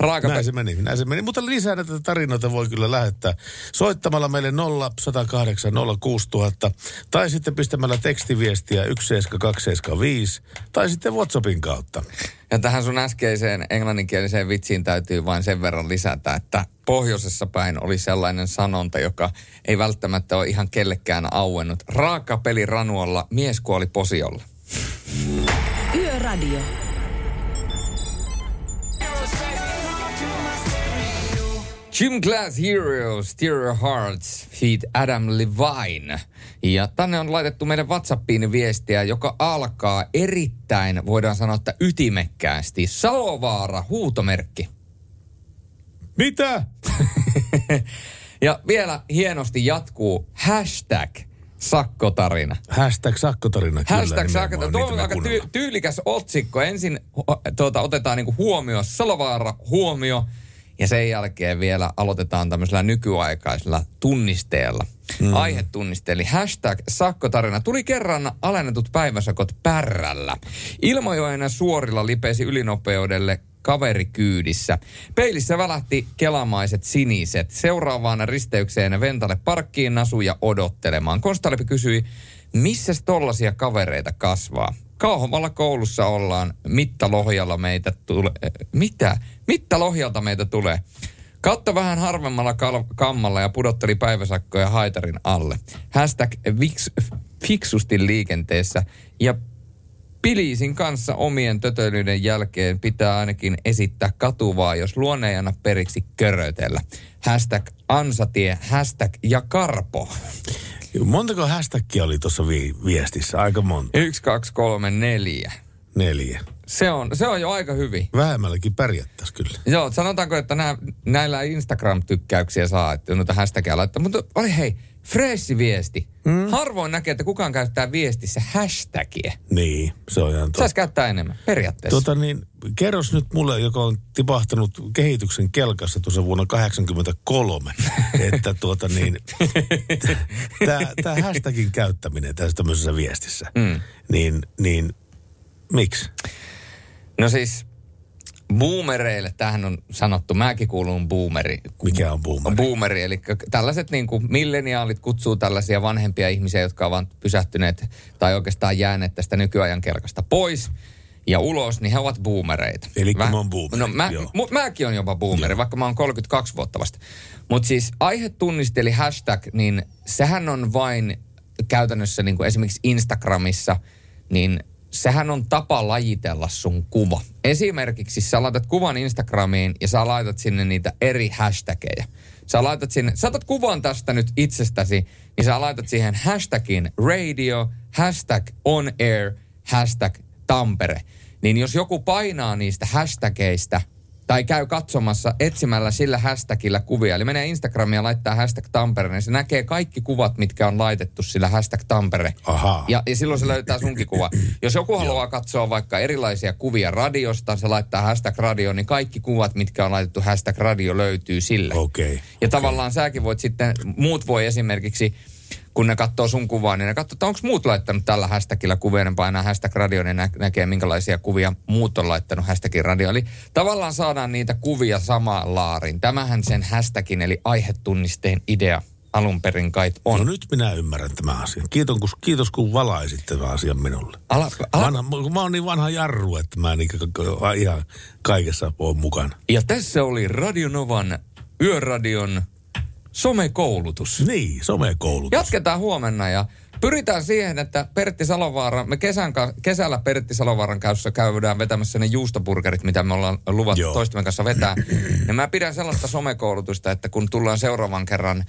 Raaka Näin se meni, näin se meni. Mutta lisää näitä tarinoita voi kyllä lähettää soittamalla meille 0 108 06000 tai sitten pistämällä tekstiviestiä 17275 tai sitten WhatsAppin kautta. Ja tähän sun äskeiseen englanninkieliseen vitsiin täytyy vain sen verran lisätä, että pohjoisessa päin oli sellainen sanonta, joka ei välttämättä ole ihan kellekään auennut. Raaka peli ranuolla, mies kuoli posiolla. Yöradio. Gym Class Heroes, Stereo Hearts, feat Adam Levine. Ja tänne on laitettu meidän WhatsAppiin viestiä, joka alkaa erittäin, voidaan sanoa, että ytimekkäästi. Salovaara, huutomerkki. Mitä? [LAUGHS] ja vielä hienosti jatkuu hashtag sakkotarina. Hashtag sakkotarina kyllä. Hashtag sakkotarina. Tuo on aika ty- tyylikäs otsikko. Ensin tuota, otetaan niinku huomio, Salovaara huomio. Ja sen jälkeen vielä aloitetaan tämmöisellä nykyaikaisella tunnisteella. Mm. Aihetunniste, eli hashtag sakkotarina. Tuli kerran alennetut päiväsakot pärrällä. Ilmajoen suorilla lipesi ylinopeudelle kaveri kyydissä. Peilissä välähti kelamaiset siniset. Seuraavaan risteykseen Ventalle parkkiin nasuja odottelemaan. Konstalepi kysyi, missä tollasia kavereita kasvaa? Kauhavalla koulussa ollaan. Mitta Lohjalla meitä tulee. Mitä? Mitta Lohjalta meitä tulee. Katto vähän harvemmalla kal- kammalla ja pudotteli päiväsakkoja haitarin alle. Hashtag viks, fiksusti liikenteessä. Ja Piliisin kanssa omien tötöilyiden jälkeen pitää ainakin esittää katuvaa, jos luonne ei anna periksi körötellä. Hashtag ansatie, hashtag ja karpo. Montako hashtagia oli tuossa vi- viestissä? Aika monta. Yksi, kaksi, kolme, neljä. Neljä. Se on, se on jo aika hyvin. Vähemmälläkin pärjättäisiin kyllä. Joo, sanotaanko, että nää, näillä Instagram-tykkäyksiä saa, että noita hashtagia laittaa. Mutta oli hei, freshi viesti. Mm. Harvoin näkee, että kukaan käyttää viestissä hashtagia. Niin, se on ihan totta. Saisi käyttää enemmän, periaatteessa. Tota niin, kerros nyt mulle, joka on tipahtanut kehityksen kelkassa tuossa vuonna 83, [LAUGHS] että tuota niin, tämä hashtagin käyttäminen tässä tämmöisessä viestissä, Mm. niin, niin miksi? No siis boomereille, tähän on sanottu, mäkin kuulun boomeri. Mikä on boomeri? Boomeri, eli tällaiset niin kuin milleniaalit kutsuu tällaisia vanhempia ihmisiä, jotka ovat pysähtyneet tai oikeastaan jääneet tästä nykyajan kelkasta pois ja ulos, niin he ovat boomereita. Eli Mä- mä oon boomeri, No mä, joo. mu, mäkin on jopa boomeri, vaikka mä oon 32 vuotta vasta. Mutta siis aihetunniste eli hashtag, niin sehän on vain käytännössä niin kuin esimerkiksi Instagramissa, niin sehän on tapa lajitella sun kuva. Esimerkiksi sä laitat kuvan Instagramiin ja sä laitat sinne niitä eri hashtageja. Sä laitat sinne, sä otat kuvan tästä nyt itsestäsi, niin sä laitat siihen hashtagin radio, hashtag on air, hashtag Tampere. Niin jos joku painaa niistä hashtageista tai käy katsomassa etsimällä sillä hashtagillä kuvia, eli menee Instagramiin ja laittaa hashtag Tampere, niin se näkee kaikki kuvat, mitkä on laitettu sillä hashtag Tampere. Ahaa. Ja, ja silloin se löytää sunkin kuva. Jos joku haluaa katsoa vaikka erilaisia kuvia radiosta, se laittaa hashtag radio, niin kaikki kuvat, mitkä on laitettu hashtag radio, löytyy sillä. Okei. Okay. Ja tavallaan säkin voit sitten, muut voi esimerkiksi, kun ne katsoo sun kuvaa, niin ne katsoo, että onko muut laittanut tällä hashtagillä kuvia, ne painaa hashtag radio, niin nä- näkee minkälaisia kuvia muut on laittanut hashtagin radio. Eli tavallaan saadaan niitä kuvia samaan laariin. Tämähän sen hashtagin eli aihetunnisteen idea alun perin kai on. No nyt minä ymmärrän tämän asian. Kiitos, kun, kiitos kun valaisit tämän asian minulle. Ala, ala, Vanha, mä oon niin vanha jarru, että mä niin ihan kaikessa oon mukana. Ja tässä oli Radionovan Yöradion somekoulutus. Niin, somekoulutus. Jatketaan huomenna ja pyritään siihen, että Pertti Salovaara, me kesän, kesällä Pertti Salovaaran kanssa käydään vetämässä ne juustoburgerit, mitä me ollaan luvattu Joo. toistemme kanssa vetää. ja mä pidän sellaista somekoulutusta, että kun tullaan seuraavan kerran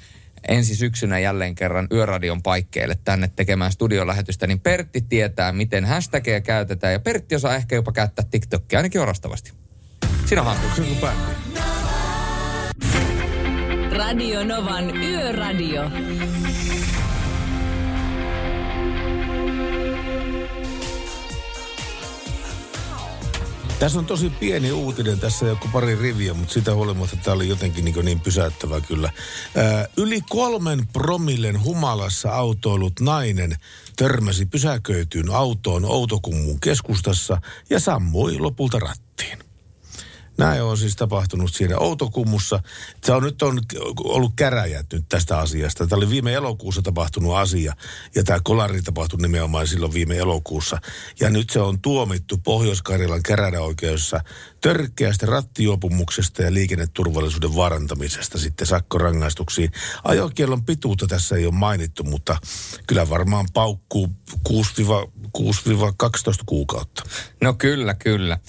ensi syksynä jälleen kerran Yöradion paikkeille tänne tekemään studiolähetystä, niin Pertti tietää, miten hashtagia käytetään. Ja Pertti osaa ehkä jopa käyttää TikTokia, ainakin orastavasti. Siinä on haaste. Radio Novan Yöradio. Tässä on tosi pieni uutinen, tässä joku pari riviä, mutta sitä huolimatta tämä oli jotenkin niin, niin pysäyttävä kyllä. Ää, yli kolmen promillen humalassa autoillut nainen törmäsi pysäköityyn autoon Outokummun keskustassa ja sammui lopulta rattiin. Näin on siis tapahtunut siinä Outokummussa. Se on nyt on ollut käräjät nyt tästä asiasta. Tämä oli viime elokuussa tapahtunut asia ja tämä kolari tapahtui nimenomaan silloin viime elokuussa. Ja nyt se on tuomittu Pohjois-Karjalan käräjäoikeudessa törkeästä rattijuopumuksesta ja liikenneturvallisuuden vaarantamisesta sitten sakkorangaistuksiin. Ajokielon pituutta tässä ei ole mainittu, mutta kyllä varmaan paukkuu 6-12 kuukautta. No kyllä, kyllä.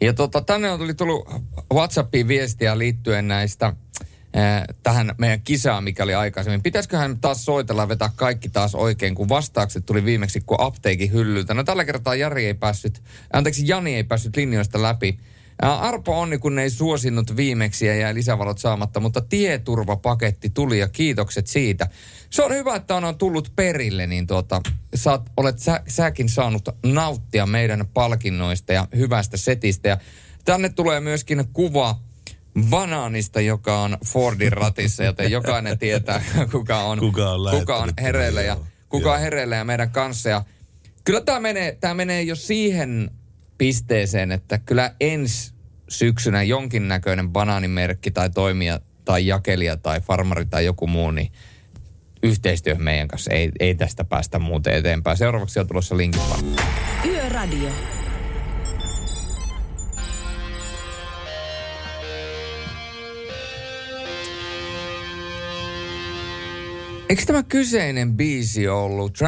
Ja tota, tänne on tullut WhatsAppiin viestiä liittyen näistä äh, tähän meidän kisaan, mikä oli aikaisemmin. Pitäisiköhän taas soitella ja vetää kaikki taas oikein, kun vastaukset tuli viimeksi kuin apteekin hyllyltä. No tällä kertaa Jari ei päässyt, anteeksi Jani ei päässyt linjoista läpi. Arpo onni, kun ei suosinut viimeksi ja jäi lisävalot saamatta, mutta tieturvapaketti tuli ja kiitokset siitä. Se on hyvä, että on, tullut perille, niin tuota, saat, olet sä, säkin saanut nauttia meidän palkinnoista ja hyvästä setistä. Ja tänne tulee myöskin kuva banaanista, joka on Fordin ratissa, joten jokainen tietää, [LAUGHS] kuka on, Kuka on kuka on hereillä ja joo, kuka on hereillä ja meidän kanssa. Ja kyllä tämä menee, tämä menee jo siihen pisteeseen, että kyllä ensi syksynä jonkinnäköinen banaanimerkki tai toimija tai jakelija tai farmari tai joku muu, niin yhteistyö meidän kanssa. Ei, ei tästä päästä muuten eteenpäin. Seuraavaksi on tulossa linkit vaan. Yöradio. Eikö tämä kyseinen biisi ollut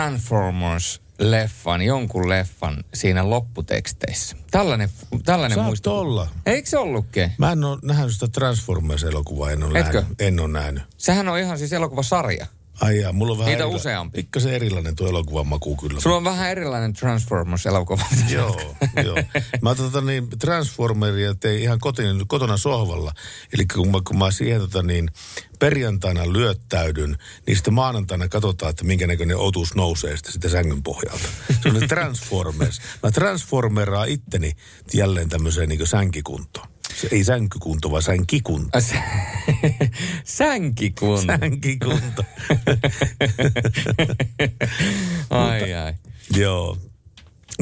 Transformers-leffan, jonkun leffan siinä lopputeksteissä? Tällainen, tällainen Saat muisto. olla. Eikö se ollutkin? Mä en ole nähnyt sitä Transformers-elokuvaa, en ole Etkö? nähnyt. En ole nähnyt. Sehän on ihan siis elokuvasarja. Ai jaa, mulla on vähän Niitä erila- useampi. Pikkasen erilainen tuo elokuvan maku kyllä. Sulla on vähän erilainen Transformers-elokuva. [LAUGHS] Joo, joo. Mä tota niin, Transformeria tein ihan kotin, kotona sohvalla. Eli kun mä, kun mä siihen tota niin, perjantaina lyöttäydyn, niin sitten maanantaina katsotaan, että minkä näköinen otus nousee sitten sitä sängyn pohjalta. Se on ne Transformers. Mä transformeraan itteni jälleen tämmöiseen niin sänkikuntoon. Se ei sänkykunto, vaan sänkikunto. [LAUGHS] Sänkikunto. Sänkikunto. [LAUGHS] ai ai. Joo.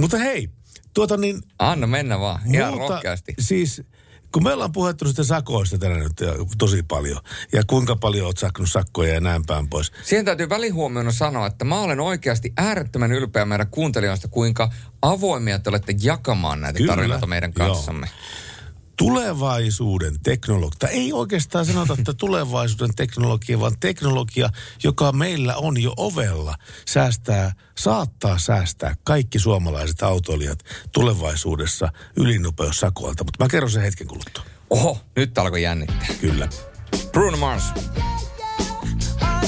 Mutta hei, tuota niin... Anna mennä vaan, ihan multa- rohkeasti. Siis kun me ollaan puhuttu sitä sakoista tänään nyt tosi paljon, ja kuinka paljon oot sakkunut sakkoja ja näin päin pois. Siihen täytyy välihuomiona sanoa, että mä olen oikeasti äärettömän ylpeä meidän kuuntelijoista, kuinka avoimia te olette jakamaan näitä Kyllä, tarinoita meidän joo. Tulevaisuuden teknologia, ei oikeastaan sanota, että tulevaisuuden teknologia, vaan teknologia, joka meillä on jo ovella, säästää, saattaa säästää kaikki suomalaiset autoilijat tulevaisuudessa ylinopeussakoilta. Mutta mä kerron sen hetken kuluttua. Oho, nyt alkoi jännittää. Kyllä. Bruno Mars.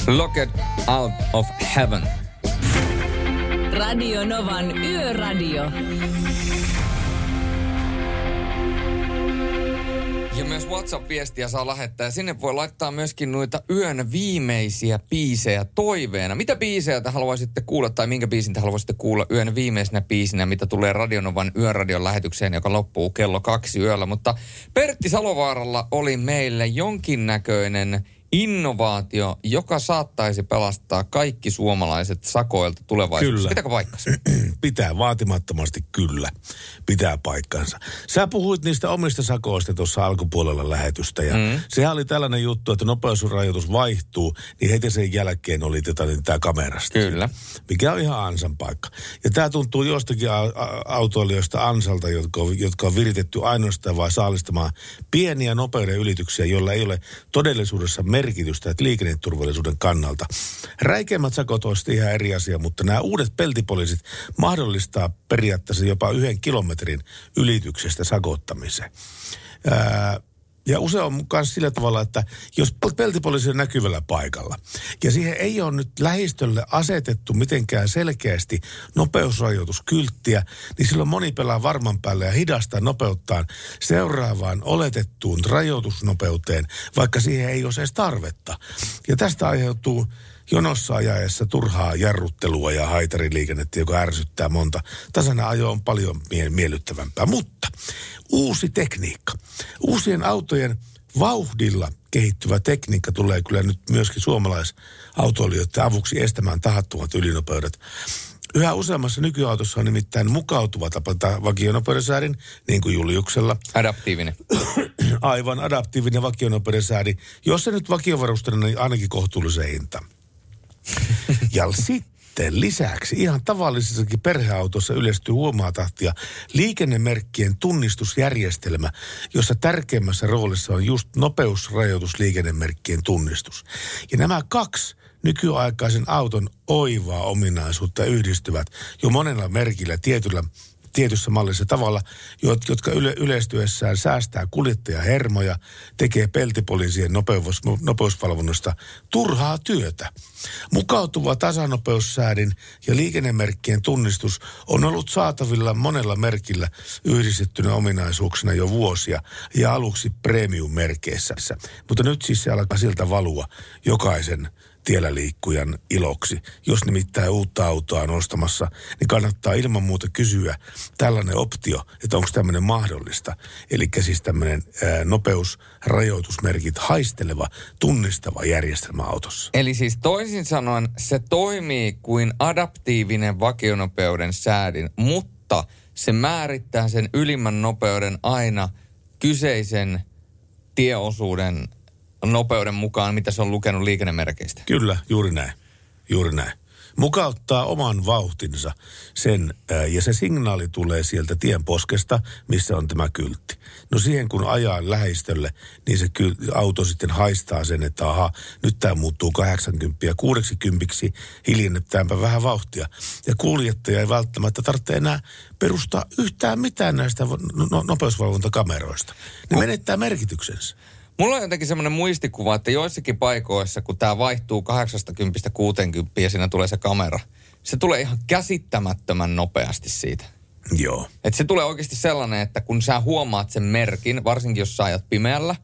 Locked out of heaven. Radio Novan Yöradio. Ja myös WhatsApp-viestiä saa lähettää. Ja sinne voi laittaa myöskin noita yön viimeisiä biisejä toiveena. Mitä biisejä te haluaisitte kuulla tai minkä biisin te haluaisitte kuulla yön viimeisenä biisinä, mitä tulee Radionovan yöradion lähetykseen, joka loppuu kello kaksi yöllä. Mutta Pertti Salovaaralla oli meille jonkinnäköinen innovaatio, joka saattaisi pelastaa kaikki suomalaiset sakoilta tulevaisuudessa. Kyllä. Pitääkö paikkansa? [CLEARS THROAT] Pitää vaatimattomasti kyllä. Pitää paikkansa. Sä puhuit niistä omista sakoista tuossa alkupuolella lähetystä ja mm. sehän oli tällainen juttu, että nopeusrajoitus vaihtuu, niin heti sen jälkeen oli tätä, niin tämä kamerasta. Kyllä. Mikä on ihan ansan paikka. Ja tämä tuntuu jostakin autoilijoista ansalta, jotka on, jotka on viritetty ainoastaan vai saalistamaan pieniä nopeuden ylityksiä, joilla ei ole todellisuudessa merkitystä että liikenneturvallisuuden kannalta. Räikeimmät sakot sitten ihan eri asia, mutta nämä uudet peltipoliisit mahdollistaa periaatteessa jopa yhden kilometrin ylityksestä sakottamisen. Ää, ja usein on myös sillä tavalla, että jos peltipoliisi on näkyvällä paikalla ja siihen ei ole nyt lähistölle asetettu mitenkään selkeästi nopeusrajoituskylttiä, niin silloin moni pelaa varman päälle ja hidastaa nopeuttaan seuraavaan oletettuun rajoitusnopeuteen, vaikka siihen ei ole edes tarvetta. Ja tästä aiheutuu jonossa ajaessa turhaa jarruttelua ja haitariliikennettä, joka ärsyttää monta. Tasainen ajo on paljon mie- miellyttävämpää, mutta uusi tekniikka. Uusien autojen vauhdilla kehittyvä tekniikka tulee kyllä nyt myöskin suomalaisautoilijoiden avuksi estämään tahattomat ylinopeudet. Yhä useammassa nykyautossa on nimittäin mukautuva tapa vakionopeuden säädin, niin kuin Juliuksella. Adaptiivinen. Aivan adaptiivinen vakionopeuden säädi. Jos se nyt vakiovarustena, niin ainakin kohtuullisen hinta. [LAUGHS] ja sitten lisäksi ihan tavallisessakin perheautossa yleistyy huomaa tahtia liikennemerkkien tunnistusjärjestelmä, jossa tärkeimmässä roolissa on just nopeusrajoitusliikennemerkkien tunnistus. Ja nämä kaksi nykyaikaisen auton oivaa ominaisuutta yhdistyvät jo monella merkillä tietyllä tietyssä mallissa tavalla, jotka yle, yleistyessään säästää kuljettajahermoja, tekee peltipoliisien nopeus, nopeusvalvonnasta turhaa työtä. Mukautuva tasanopeussäädin ja liikennemerkkien tunnistus on ollut saatavilla monella merkillä yhdistettynä ominaisuuksina jo vuosia ja aluksi premium-merkeissä. Mutta nyt siis se alkaa siltä valua jokaisen tiellä liikkujan iloksi. Jos nimittäin uutta autoa on ostamassa, niin kannattaa ilman muuta kysyä tällainen optio, että onko tämmöinen mahdollista. Eli siis tämmöinen nopeusrajoitusmerkit haisteleva, tunnistava järjestelmä autossa. Eli siis toisin sanoen se toimii kuin adaptiivinen vakionopeuden säädin, mutta se määrittää sen ylimmän nopeuden aina kyseisen tieosuuden nopeuden mukaan, mitä se on lukenut liikennemerkeistä. Kyllä, juuri näin. Juuri näin. Mukauttaa oman vauhtinsa sen, ää, ja se signaali tulee sieltä tien poskesta, missä on tämä kyltti. No siihen kun ajaa lähistölle, niin se auto sitten haistaa sen, että aha, nyt tämä muuttuu 80 ja 60 hiljennetäänpä vähän vauhtia. Ja kuljettaja ei välttämättä tarvitse enää perustaa yhtään mitään näistä no- nopeusvalvontakameroista. Ne menettää merkityksensä. Mulla on jotenkin semmoinen muistikuva, että joissakin paikoissa, kun tämä vaihtuu 80-60 ja siinä tulee se kamera, se tulee ihan käsittämättömän nopeasti siitä. Joo. Et se tulee oikeasti sellainen, että kun sä huomaat sen merkin, varsinkin jos sä ajat pimeällä,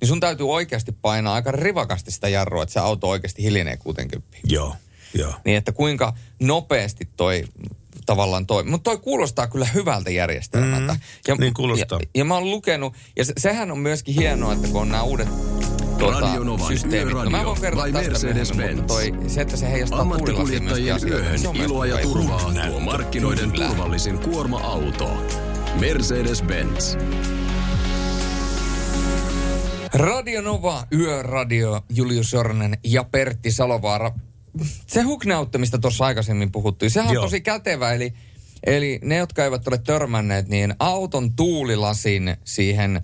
niin sun täytyy oikeasti painaa aika rivakasti sitä jarrua, että se auto oikeasti hiljenee 60. Joo, joo. Niin että kuinka nopeasti toi tavallaan toi. Mutta toi kuulostaa kyllä hyvältä järjestelmältä. Mm, ja, niin kuulostaa. Ja, ja mä oon lukenut, ja se, sehän on myöskin hienoa, että kun on nämä uudet tuota, systeemit. No mä voin kertoa tästä Mercedes mutta toi, se, että se heijastaa Ammattikuljettajien yöhön iloa ja turvaa tuo markkinoiden kyllä. turvallisin kuorma-auto. Mercedes-Benz. Radio Nova, Yöradio, Julius Jornen ja Pertti Salovaara se huknautte, mistä tuossa aikaisemmin puhuttiin, sehän Joo. on tosi kätevä. Eli, eli ne, jotka eivät ole törmänneet, niin auton tuulilasin siihen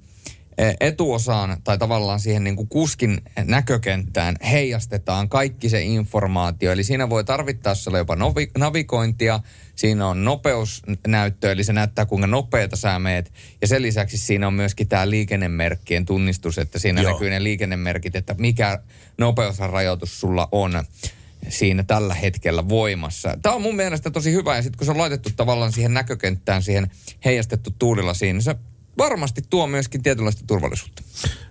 e, etuosaan tai tavallaan siihen niin kuin kuskin näkökenttään heijastetaan kaikki se informaatio. Eli siinä voi tarvittaessa olla jopa novi, navigointia, siinä on nopeusnäyttö, eli se näyttää kuinka nopeita sä meet. Ja sen lisäksi siinä on myöskin tämä liikennemerkkien tunnistus, että siinä Joo. näkyy ne liikennemerkit, että mikä nopeusrajoitus sulla on siinä tällä hetkellä voimassa. Tämä on mun mielestä tosi hyvä ja sitten kun se on laitettu tavallaan siihen näkökenttään, siihen heijastettu tuulilla siinä, se varmasti tuo myöskin tietynlaista turvallisuutta.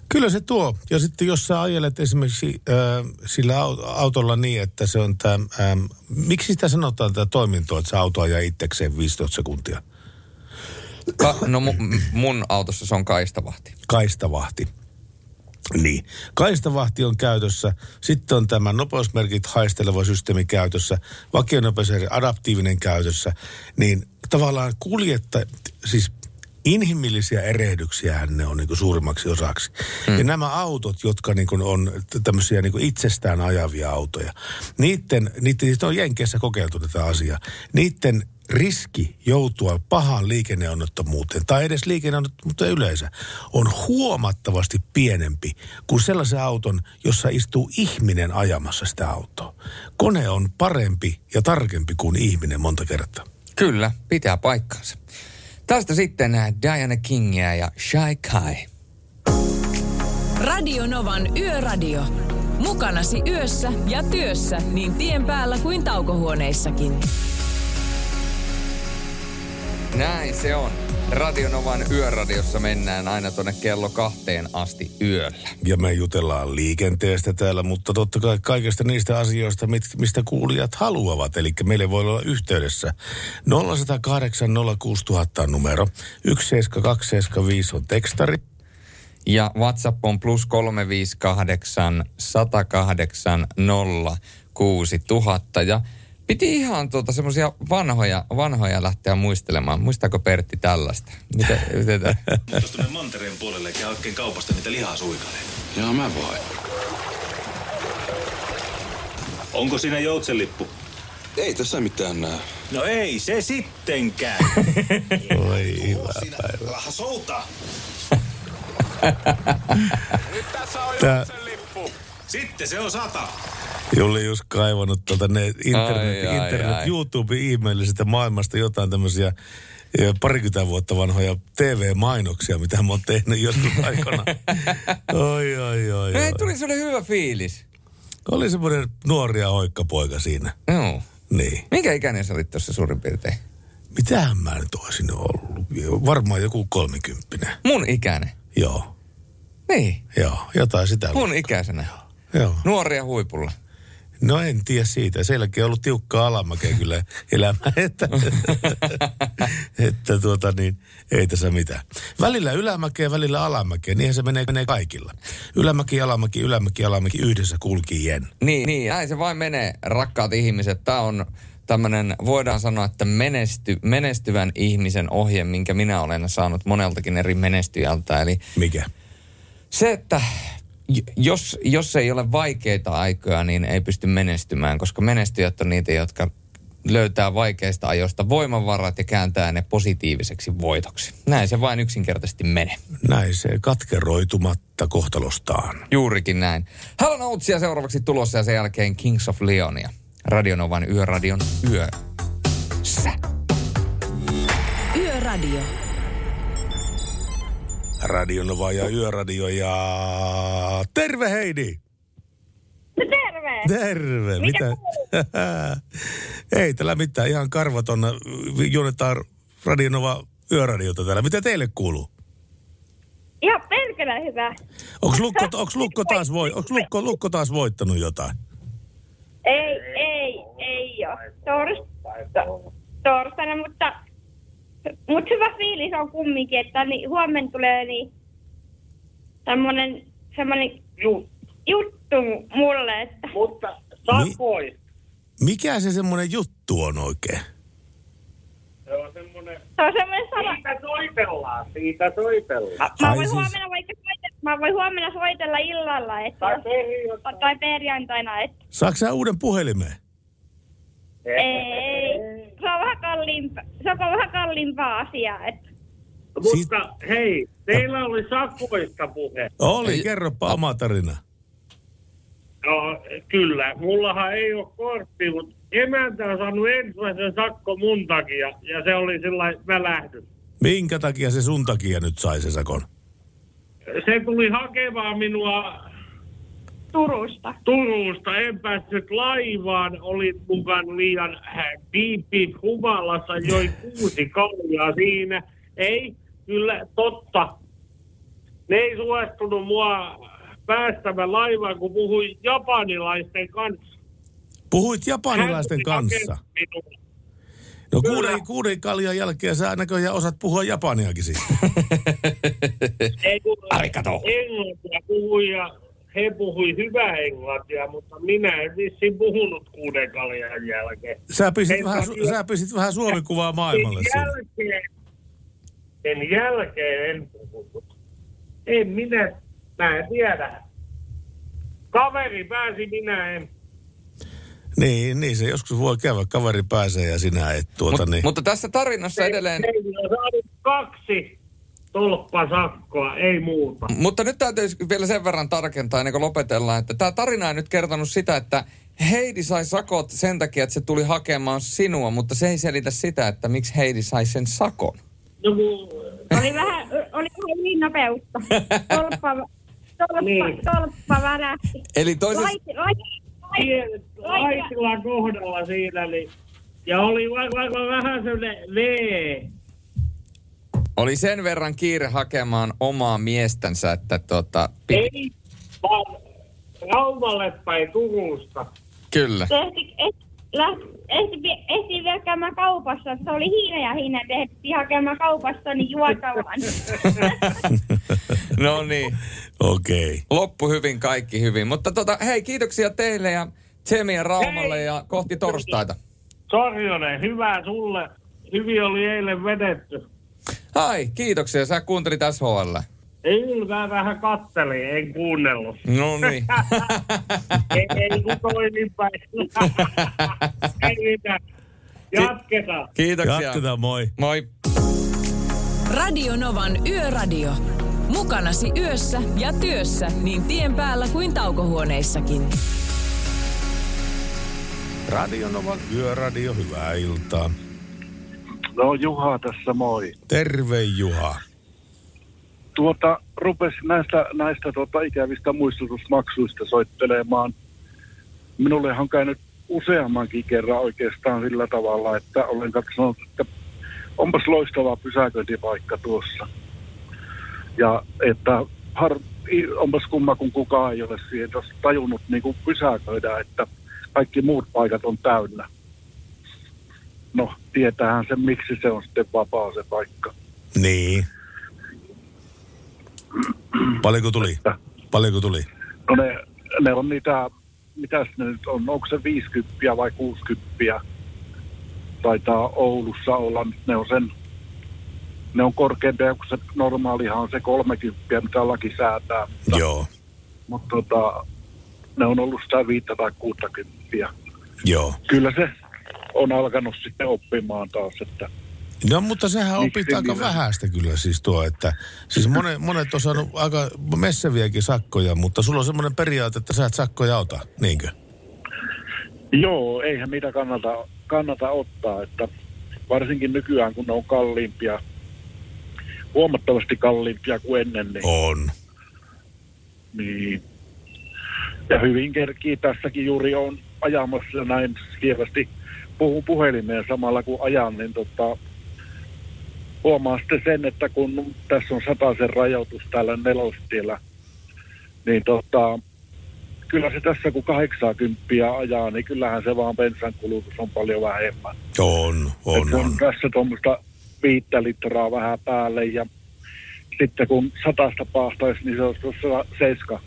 Kyllä se tuo. Ja sitten jos sä ajelet esimerkiksi äh, sillä autolla niin, että se on tämä, äh, miksi sitä sanotaan tätä toimintoa, että se auto ajaa itsekseen 15 sekuntia? Ka- no mun, mun autossa se on kaistavahti. Kaistavahti. Niin. Kaistavahti on käytössä, sitten on tämä nopeusmerkit haisteleva systeemi käytössä, vakionopeusjärjestelmä adaptiivinen käytössä, niin tavallaan kuljetta, siis inhimillisiä erehdyksiähän ne on niin kuin suurimmaksi osaksi. Mm. Ja nämä autot, jotka niin kuin on tämmöisiä niin kuin itsestään ajavia autoja, niiden, niiden on Jenkeissä kokeiltu tätä asiaa, niiden riski joutua pahaan liikenneonnettomuuteen tai edes liikenneonnettomuuteen yleensä on huomattavasti pienempi kuin sellaisen auton, jossa istuu ihminen ajamassa sitä autoa. Kone on parempi ja tarkempi kuin ihminen monta kertaa. Kyllä, pitää paikkansa. Tästä sitten Diana Kingia ja Shy Kai. Radio Novan Yöradio. Mukanasi yössä ja työssä niin tien päällä kuin taukohuoneissakin. Näin se on. Radionovan yöradiossa mennään aina tuonne kello kahteen asti yöllä. Ja me jutellaan liikenteestä täällä, mutta totta kai kaikesta niistä asioista, mit, mistä kuulijat haluavat. Eli meille voi olla yhteydessä 0108 06000 on numero, 17275 on tekstari. Ja WhatsApp on plus 358 108 06000. Ja piti ihan tuota semmoisia vanhoja, vanhoja lähteä muistelemaan. Muistaako Pertti tällaista? Mitä, miten tä- Tuosta tuonne Mantereen puolelle käy oikein kaupasta niitä lihasuikaleita. Joo, mä voin. Onko siinä joutsenlippu? Ei tässä mitään näe. No ei se sittenkään. [LAUGHS] Oi hyvä päivä. Laha souta. Nyt tässä on Tää- joutsenlippu. Sitten se on sata. Julli just kaivannut tuolta ne internet, Ai, ai, internet ai. YouTube-ihmeellisestä maailmasta jotain tämmöisiä eh, parikymmentä vuotta vanhoja TV-mainoksia, mitä mä oon tehnyt joskus [LAUGHS] aikana. oi, oi, oi, No ei, oi. tuli sellainen hyvä fiilis. Oli semmoinen nuoria hoikkapoika siinä. Joo. Niin. Minkä ikäinen sä olit tuossa suurin piirtein? Mitähän mä nyt olisin ollut? Varmaan joku kolmikymppinen. Mun ikäinen. Joo, Niin, joo, jotain sitä. mun ikäisenä. Joo. Nuoria huipulla. No en tiedä siitä. Sielläkin on ollut tiukkaa alamäkeä kyllä elämä, [LAUGHS] että, että tuota niin, ei tässä mitään. Välillä ylämäkeä, välillä alamäkeä, niinhän se menee, menee kaikilla. Ylämäki, alamäki, ylämäki, alamäki yhdessä kulkien. Niin, niin, näin se vain menee, rakkaat ihmiset. Tämä on tämmöinen, voidaan sanoa, että menesty, menestyvän ihmisen ohje, minkä minä olen saanut moneltakin eri menestyjältä. Eli Mikä? se, että jos, jos ei ole vaikeita aikoja, niin ei pysty menestymään, koska menestyjät on niitä, jotka löytää vaikeista ajoista voimavarat ja kääntää ne positiiviseksi voitoksi. Näin se vain yksinkertaisesti menee. Näin se katkeroitumatta kohtalostaan. Juurikin näin. Hallon Oatsia seuraavaksi tulossa ja sen jälkeen Kings of Leonia. Radionovan Yöradion yö. Sä. Yöradio. Radionova ja Yöradio ja... Terve Heidi! No terve! Terve! Mitä Mitä? [LAUGHS] Ei täällä mitään, ihan karvaton. Juonetaan Radionova Yöradiota täällä. Mitä teille kuuluu? Ihan perkele hyvä. Onko Lukko, [LAUGHS] onks Lukko, taas, voi, onks Lukko, Lukko taas voittanut jotain? Ei, ei, ei to, torstaina, mutta, mutta hyvä fiilis on kumminkin, että niin, huomenna tulee niin semmonen, semmonen juttu mulle, että... Mutta sakoi. Mikä se semmoinen juttu on oikein? Se on semmoinen... Se on semmoinen sala... Siitä soitellaan, siitä soitellaan. Mä Ai voin, siis- huomenna vaikka soitella, mä voin huomenna soitella illalla, että... Tai perjantaina. Tai perjantaina, että... Saatko sä uuden puhelimeen? Ei, se on vähän kalliimpaa, se on vähän kalliimpaa asiaa, että... Mutta hei, teillä oli sakoista puhe. Oli, kerropa oma tarina. No, kyllä. Mullahan ei ole kortti, mutta emäntä on saanut ensimmäisen sakko mun takia. Ja se oli sellainen välähdys. Minkä takia se sun takia nyt sai se sakon? Se tuli hakemaan minua Turusta. Turusta. En päässyt laivaan. Olin mukaan liian äh, piipit humalassa. Join kuusi kaljaa siinä. Ei, kyllä totta. Ne ei suostunut mua päästämään laivaan, kun puhuin japanilaisten kanssa. Puhuit japanilaisten Hän kanssa. No kuuden, kuuden kaljan jälkeen sä näköjään osaat puhua japaniakin siis. [LAUGHS] Ei, kun. Englantia puhui ja he puhui hyvää englantia, mutta minä en vissiin puhunut kuuden kaljan jälkeen. Sä pisit, Sen vähän, su- sä pisit vähän suomikuvaa maailmalle Sen jälkeen, sen jälkeen en puhunut. En minä, mä en tiedä. Kaveri pääsi, minä en. Niin, niin se joskus voi käydä. Kaveri pääsee ja sinä et tuota Mut, niin. Mutta tässä tarinassa edelleen... On saanut kaksi tolppasakkoa, ei muuta. Mutta nyt täytyy vielä sen verran tarkentaa ennen kuin lopetellaan, että tämä tarina ei nyt kertonut sitä, että Heidi sai sakot sen takia, että se tuli hakemaan sinua, mutta se ei selitä sitä, että miksi Heidi sai sen sakon. No, Oli vähän, oli vähän niin nopeutta. [LAUGHS] Tolppa, tolppa, Niin. tolppa värähti. Eli toisessa... Lait, lait, Tien- Laitila kohdalla siinä, niin, ja oli vaikka, vaikka vähän sellainen V. Oli sen verran kiire hakemaan omaa miestänsä, että tota... pi- Ei, vaan Raumalle päin Turusta. Kyllä. Ehti, ehti, lähti, ehti, ehti vielä käymään kaupassa. Se oli hiina ja hiina, että ehti hakemaan kaupasta niin juotavan. [LAUGHS] No niin. Okei. Okay. Loppu hyvin, kaikki hyvin. Mutta tota, hei, kiitoksia teille ja Tsemiä Raumalle ja kohti torstaita. Sorjonen, hyvä sulle. Hyvin oli eilen vedetty. Ai, kiitoksia. Sä kuuntelit SHL. Ei, mä vähän kattelin, en kuunnellut. No niin. [LAUGHS] ei, ei kun toisinpäin. [LAUGHS] ei mitään. Jatketaan. Kiitoksia. Jatketaan, moi. Moi. Radio Novan Yöradio. Mukanasi yössä ja työssä niin tien päällä kuin taukohuoneissakin. Radio Novan Yöradio, hyvää iltaa. No Juha tässä moi. Terve Juha. Tuota, rupes näistä, näistä tuota, ikävistä muistutusmaksuista soittelemaan. Minulle on käynyt useammankin kerran oikeastaan sillä tavalla, että olen katsonut, että onpas loistava pysäköintipaikka tuossa. Ja että har, onpas kumma, kun kukaan ei ole siihen tajunnut niin kuin pysäköidä, että kaikki muut paikat on täynnä. No, tietäähän sen, miksi se on sitten vapaa se paikka. Niin. Paljonko tuli? Paljonko tuli? No ne, ne on niitä, mitäs ne nyt on, onko se 50 vai 60? Taitaa Oulussa olla, ne on sen, ne on korkeampia kuin se normaalihan on se 30, mitä laki säätää. Mutta, Joo. mutta tota, ne on ollut sitä 5 tai 60. Joo. Kyllä se on alkanut sitten oppimaan taas, että No mutta sehän opit aika minä? vähäistä kyllä siis tuo, että siis monet, monet on saanut aika messeviäkin sakkoja, mutta sulla on semmoinen periaate, että sä et sakkoja ota, niinkö? Joo, eihän niitä kannata, kannata ottaa, että varsinkin nykyään kun ne on kalliimpia, huomattavasti kalliimpia kuin ennen, niin, On. niin ja hyvin kerkii tässäkin juuri on ajamassa ja näin kievästi puhun puhelimeen samalla kun ajan, niin tota, huomaa sitten sen, että kun tässä on sataisen rajoitus täällä nelostiellä, niin tota, kyllä se tässä kun 80 ajaa, niin kyllähän se vaan bensan kulutus on paljon vähemmän. On, on, Et on on. tässä tuommoista viittä litraa vähän päälle ja sitten kun satasta paastaisi, niin se olisi tuossa seiska,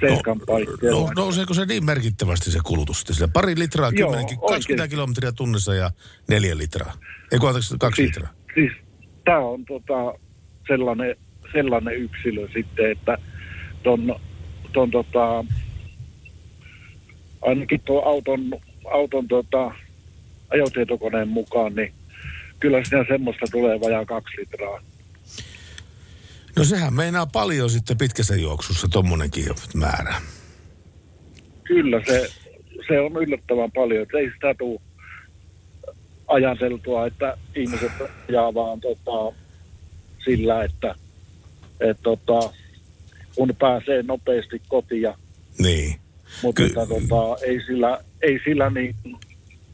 seiskan paikkeilla. No, nouseeko se niin merkittävästi se kulutus sitten? Sillä pari litraa, Joo, 10, 20 oikein. kilometriä tunnissa ja neljä litraa. Ei kun anteeksi, kaksi litraa. Siis tämä on tota, sellainen, sellainen yksilö sitten, että ton, ton tota, ainakin tuo auton, auton tota, ajotietokoneen mukaan, niin kyllä siinä semmoista tulee vajaa kaksi litraa. No sehän meinaa paljon sitten pitkässä juoksussa, tommonenkin määrä. Kyllä se, se on yllättävän paljon, ei sitä tule ajateltua, että ihmiset ajaa vaan tota, sillä, että et, tota, kun pääsee nopeasti kotiin. Niin. Mutta että, tota, ei, sillä, ei sillä niin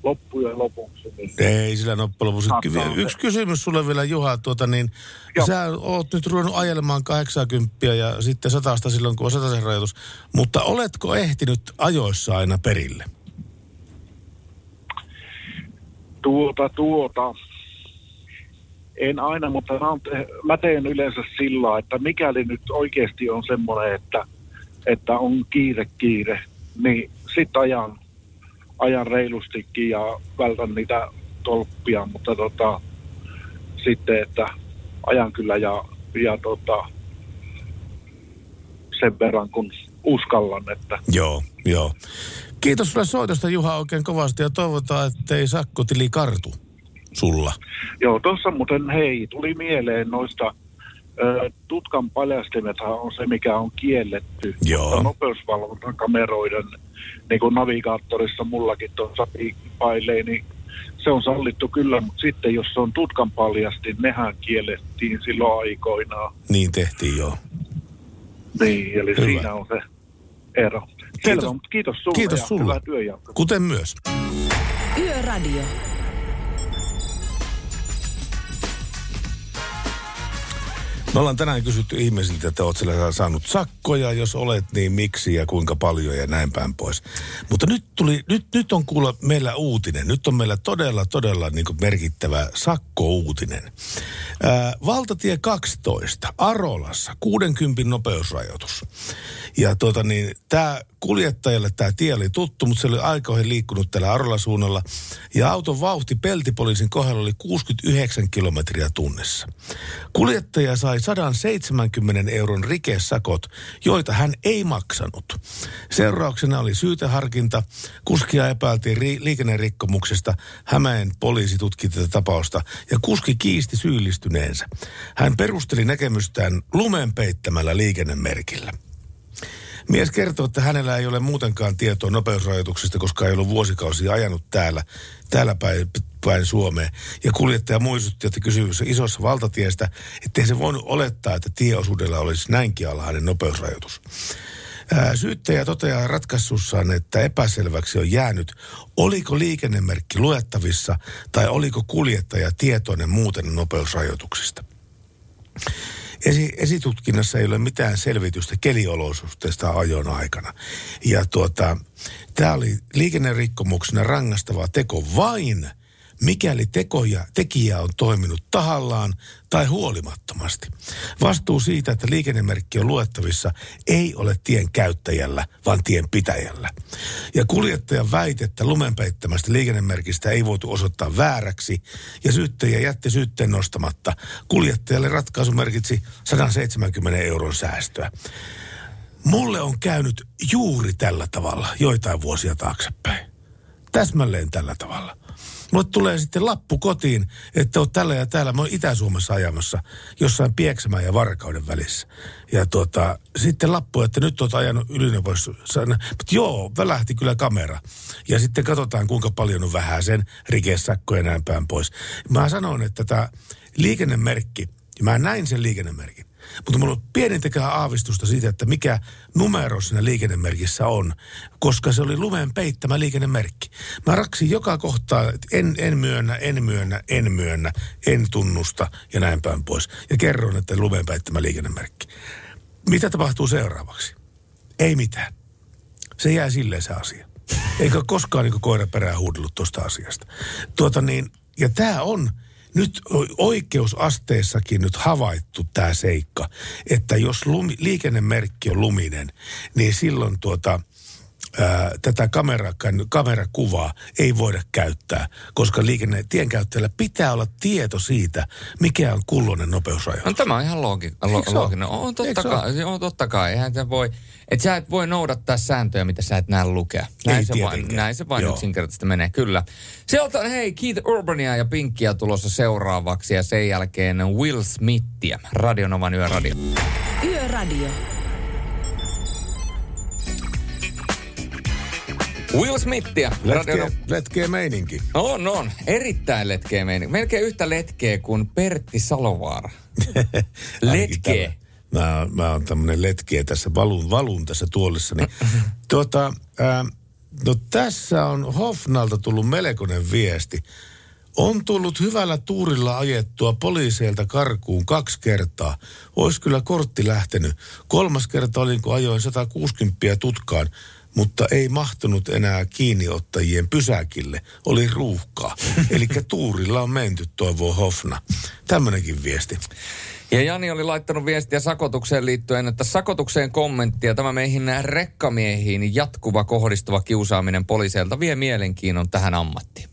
loppujen lopuksi. Niin. Ei sillä loppujen lopuksi. Yksi kysymys sulle vielä Juha, tuota niin, sä oot nyt ruvennut ajelemaan 80 ja sitten satasta silloin, kun on sataisen rajoitus. Mutta oletko ehtinyt ajoissa aina perille? Tuota, tuota. En aina, mutta mä, teen yleensä sillä, että mikäli nyt oikeasti on semmoinen, että, että on kiire, kiire, niin sitten ajan, ajan reilustikin ja vältän niitä tolppia, mutta tota, sitten, että ajan kyllä ja, ja tota, sen verran kun uskallan, että Joo, joo. Kiitos sulle soitosta Juha oikein kovasti ja toivotaan, ettei sakkotili kartu sulla. Joo, tuossa muuten hei, tuli mieleen noista tutkan paljastimethan on se, mikä on kielletty. Joo. Mutta nopeusvalvontakameroiden, niin kuin navigaattorissa mullakin tuossa piikkipailee, niin se on sallittu kyllä, mutta sitten jos se on tutkan paljastin, nehän kiellettiin silloin aikoinaan. Niin tehtiin joo. Niin, eli Hyvä. siinä on se ero. Selvä, mutta kiitos sulle Kiitos ja sulle. hyvää työjatkoa. Kuten myös. Yöradio. Me ollaan tänään kysytty ihmisiltä, että oot sillä saanut sakkoja, jos olet, niin miksi ja kuinka paljon ja näin päin pois. Mutta nyt, tuli, nyt, nyt on kuulla meillä uutinen. Nyt on meillä todella, todella niin merkittävä sakkouutinen. Ää, valtatie 12, Arolassa, 60 nopeusrajoitus. Ja tuota niin, tämä kuljettajalle tämä tie oli tuttu, mutta se oli aikoihin liikkunut tällä Arola-suunnalla. Ja auton vauhti peltipoliisin kohdalla oli 69 kilometriä tunnissa. Kuljettaja sai 170 euron rikesakot, joita hän ei maksanut. Seurauksena oli syyteharkinta. Kuskia epäiltiin ri- liikennerikkomuksesta. Hämeen poliisi tutki tätä tapausta ja kuski kiisti syyllistyneensä. Hän perusteli näkemystään lumen peittämällä liikennemerkillä. Mies kertoo, että hänellä ei ole muutenkaan tietoa nopeusrajoituksista, koska ei ollut vuosikausia ajanut täällä, täällä päin, päin Suomeen. Ja kuljettaja muistutti, että kysymys on isossa valtatiestä, ettei se voinut olettaa, että tieosuudella olisi näinkin alhainen nopeusrajoitus. Syyttäjä toteaa ratkaisussaan, että epäselväksi on jäänyt, oliko liikennemerkki luettavissa tai oliko kuljettaja tietoinen muuten nopeusrajoituksista. Esi- esitutkinnassa ei ole mitään selvitystä keliolosuhteista ajon aikana. Ja tuota, tämä oli liikennerikkomuksena rangastava teko vain, mikäli tekoja, tekijä on toiminut tahallaan tai huolimattomasti. Vastuu siitä, että liikennemerkki on luettavissa, ei ole tien käyttäjällä, vaan tien pitäjällä. Ja kuljettajan väitettä lumenpeittämästä liikennemerkistä ei voitu osoittaa vääräksi, ja syyttäjä jätti syytteen nostamatta. Kuljettajalle ratkaisu merkitsi 170 euron säästöä. Mulle on käynyt juuri tällä tavalla joitain vuosia taaksepäin. Täsmälleen tällä tavalla. Mulle tulee sitten lappu kotiin, että oot tällä ja täällä. Mä oon Itä-Suomessa ajamassa jossain Pieksämään ja Varkauden välissä. Ja tuota, sitten lappu, että nyt oot ajanut ylinopeus. Mutta joo, välähti kyllä kamera. Ja sitten katsotaan, kuinka paljon on vähän sen rikesakko ja näin päin pois. Mä sanoin, että tämä liikennemerkki, ja mä näin sen liikennemerkin. Mutta mulla on pienintäkään aavistusta siitä, että mikä numero siinä liikennemerkissä on, koska se oli lumen peittämä liikennemerkki. Mä raksin joka kohtaa, että en, en myönnä, en myönnä, en myönnä, en tunnusta ja näin päin pois. Ja kerron, että lumen peittämä liikennemerkki. Mitä tapahtuu seuraavaksi? Ei mitään. Se jää silleen se asia. Eikä koskaan niin koira perään huudellut tuosta asiasta. Tuota niin, ja tämä on nyt oikeusasteessakin nyt havaittu tämä seikka, että jos lumi, liikennemerkki on luminen, niin silloin tuota, ää, tätä kamera, kamerakuvaa ei voida käyttää, koska liikenne, tienkäyttäjällä pitää olla tieto siitä, mikä on kulloinen nopeusrajoitus. No, tämä on ihan loogi, lo, looginen. On totta kai, on totta kai. Eihän se voi, et sä et voi noudattaa sääntöjä, mitä sä et näe lukea. Ei Näin, se vain, näin se vain Joo. yksinkertaisesti menee, kyllä. Sieltä on, hei, Keith Urbania ja Pinkkiä tulossa seuraavaksi ja sen jälkeen Will Smithia. Radionovan yöradio. Yöradio. Will Smithia. Letkeä, letkeä meininki. On, on. Erittäin letkeä meininki. Melkein yhtä letkeä kuin Pertti Salovaara. [LAUGHS] letkeä. Mä, mä oon tämmönen letkeä tässä, valun, valun tässä tuolissani. [LAUGHS] tuota, ää, no tässä on Hofnalta tullut melkoinen viesti. On tullut hyvällä tuurilla ajettua poliiseilta karkuun kaksi kertaa. Ois kyllä kortti lähtenyt. Kolmas kerta olin, kun ajoin 160 tutkaan, mutta ei mahtunut enää kiinniottajien pysäkille. Oli ruuhkaa. [LAUGHS] Eli tuurilla on menty, toivoo Hofna. Tämmönenkin viesti. Ja Jani oli laittanut viestiä sakotukseen liittyen, että sakotukseen kommenttia tämä meihin rekkamiehiin jatkuva kohdistuva kiusaaminen poliiseilta vie mielenkiinnon tähän ammattiin.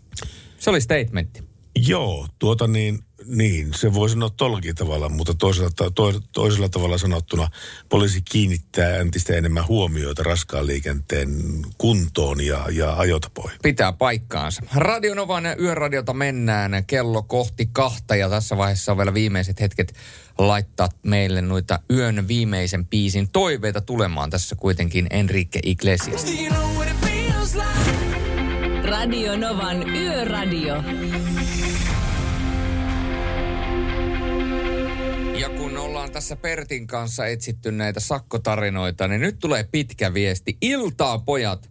Se oli statementti. Joo, tuota niin, niin, se voi sanoa tollakin tavalla, mutta toisella, to, toisella tavalla sanottuna poliisi kiinnittää entistä enemmän huomioita raskaan liikenteen kuntoon ja, ja ajotapoihin. Pitää paikkaansa. Radionovan yöradiota mennään kello kohti kahta ja tässä vaiheessa on vielä viimeiset hetket laittaa meille noita yön viimeisen piisin toiveita tulemaan. Tässä kuitenkin Enrique Iglesias. Radio Novan Yöradio. Ja kun ollaan tässä Pertin kanssa etsitty näitä sakkotarinoita, niin nyt tulee pitkä viesti. Iltaa pojat!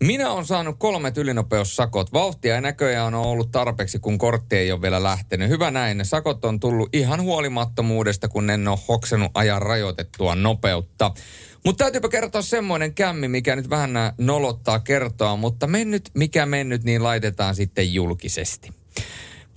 Minä olen saanut kolmet ylinopeussakot. Vauhtia ja näköjään on ollut tarpeeksi, kun kortti ei ole vielä lähtenyt. Hyvä näin. Ne sakot on tullut ihan huolimattomuudesta, kun en ole hoksenut ajan rajoitettua nopeutta. Mutta täytyypä kertoa semmoinen kämmi, mikä nyt vähän nolottaa kertoa, mutta mennyt, mikä mennyt, niin laitetaan sitten julkisesti.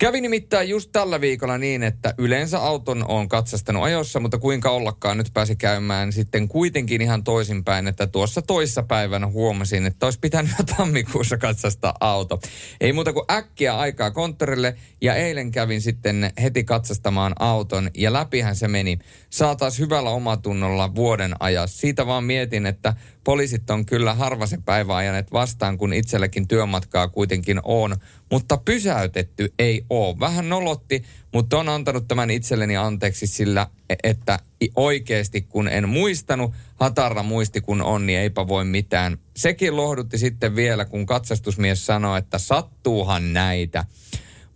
Kävi nimittäin just tällä viikolla niin, että yleensä auton on katsastanut ajossa, mutta kuinka ollakaan nyt pääsi käymään sitten kuitenkin ihan toisinpäin, että tuossa toissa päivänä huomasin, että olisi pitänyt jo tammikuussa katsastaa auto. Ei muuta kuin äkkiä aikaa konttorille ja eilen kävin sitten heti katsastamaan auton ja läpihän se meni. Saatais hyvällä omatunnolla vuoden ajassa. Siitä vaan mietin, että poliisit on kyllä harva se päivä ajaneet vastaan, kun itsellekin työmatkaa kuitenkin on. Mutta pysäytetty ei ole. Vähän nolotti, mutta on antanut tämän itselleni anteeksi sillä, että oikeasti kun en muistanut, hatarra muisti kun on, niin eipä voi mitään. Sekin lohdutti sitten vielä, kun katsastusmies sanoi, että sattuuhan näitä.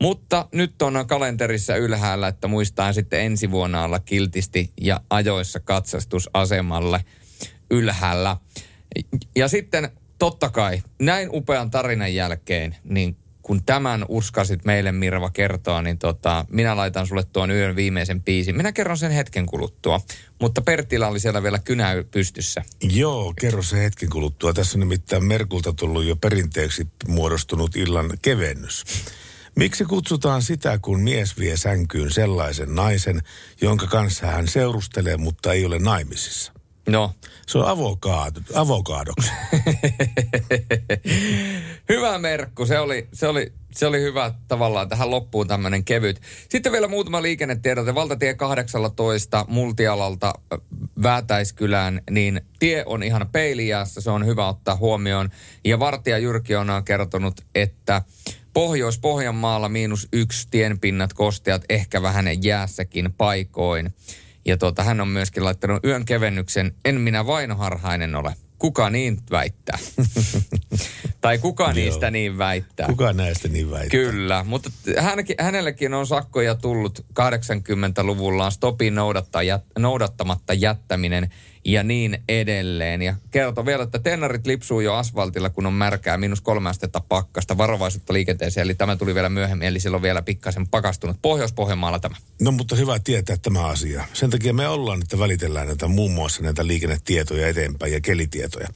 Mutta nyt on kalenterissa ylhäällä, että muistaa sitten ensi vuonna olla kiltisti ja ajoissa katsastusasemalle ylhäällä. Ja sitten totta kai näin upean tarinan jälkeen, niin kun tämän uskasit meille Mirva kertoa, niin tota, minä laitan sulle tuon yön viimeisen biisin. Minä kerron sen hetken kuluttua, mutta Pertillä oli siellä vielä kynä pystyssä. Joo, kerro se hetken kuluttua. Tässä on nimittäin Merkulta tullut jo perinteeksi muodostunut illan kevennys. Miksi kutsutaan sitä, kun mies vie sänkyyn sellaisen naisen, jonka kanssa hän seurustelee, mutta ei ole naimisissa? No. Se on avokaado, avokaadoksi. [LAUGHS] hyvä merkku, se oli, se oli, se oli hyvä tavallaan tähän loppuun tämmöinen kevyt. Sitten vielä muutama liikennetiedote. Valtatie 18 multialalta Väätäiskylään, niin tie on ihan peiliässä, se on hyvä ottaa huomioon. Ja Vartija Jyrki on kertonut, että Pohjois-Pohjanmaalla miinus yksi tienpinnat kosteat, ehkä vähän jäässäkin paikoin. Ja tuota, hän on myöskin laittanut yön kevennyksen, en minä vainoharhainen ole. Kuka niin väittää? [LAUGHS] tai kuka niistä niin väittää? Kuka näistä niin väittää? Kyllä, mutta hänkin, hänellekin on sakkoja tullut 80-luvulla stopin noudattamatta jättäminen ja niin edelleen. Ja kertoo vielä, että tennarit lipsuu jo asfaltilla, kun on märkää, miinus kolme astetta pakkasta, varovaisuutta liikenteeseen. Eli tämä tuli vielä myöhemmin, eli silloin vielä pikkasen pakastunut. Pohjois-Pohjanmaalla tämä. No mutta hyvä tietää tämä asia. Sen takia me ollaan, että välitellään näitä muun muassa näitä liikennetietoja eteenpäin ja kelitietoja.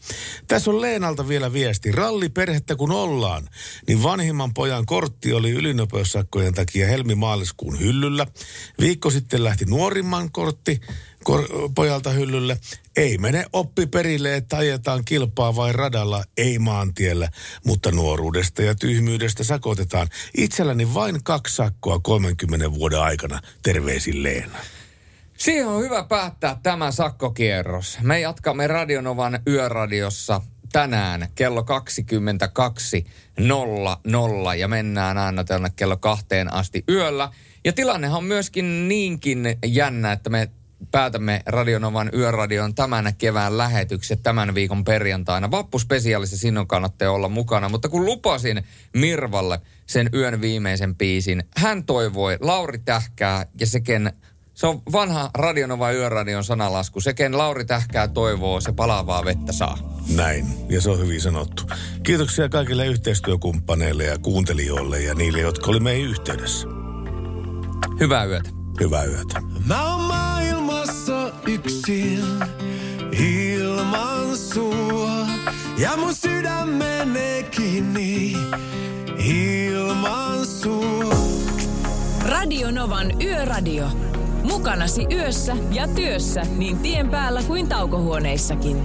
Tässä on Leenalta vielä viesti. Ralliperhettä kun ollaan, niin vanhimman pojan kortti oli ylinopeussakkojen takia helmi-maaliskuun hyllyllä. Viikko sitten lähti nuorimman kortti kor- pojalta hyllylle. Ei mene oppi perille, että ajetaan kilpaa vai radalla, ei maantiellä, mutta nuoruudesta ja tyhmyydestä sakotetaan. Itselläni vain kaksi sakkoa 30 vuoden aikana. Terveisin Leena. Siihen on hyvä päättää tämä sakkokierros. Me jatkamme Radionovan yöradiossa tänään kello 22.00 ja mennään aina tänne kello kahteen asti yöllä. Ja tilannehan on myöskin niinkin jännä, että me päätämme Radionovan yöradion tämän kevään lähetykset tämän viikon perjantaina. Vappuspesiaalissa sinun kannattaa olla mukana, mutta kun lupasin Mirvalle sen yön viimeisen biisin, hän toivoi Lauri Tähkää ja sekin se on vanha Radionova yöradion sanalasku. Seken Lauri Tähkää toivoo, se palavaa vettä saa. Näin, ja se on hyvin sanottu. Kiitoksia kaikille yhteistyökumppaneille ja kuuntelijoille ja niille, jotka oli meihin yhteydessä. Hyvää yötä. Hyvää yötä. Mä oon yksin ilman sua. Ja mun sydän menee kiinni ilman sua. Radio Novan Yöradio. Mukanasi yössä ja työssä niin tien päällä kuin taukohuoneissakin.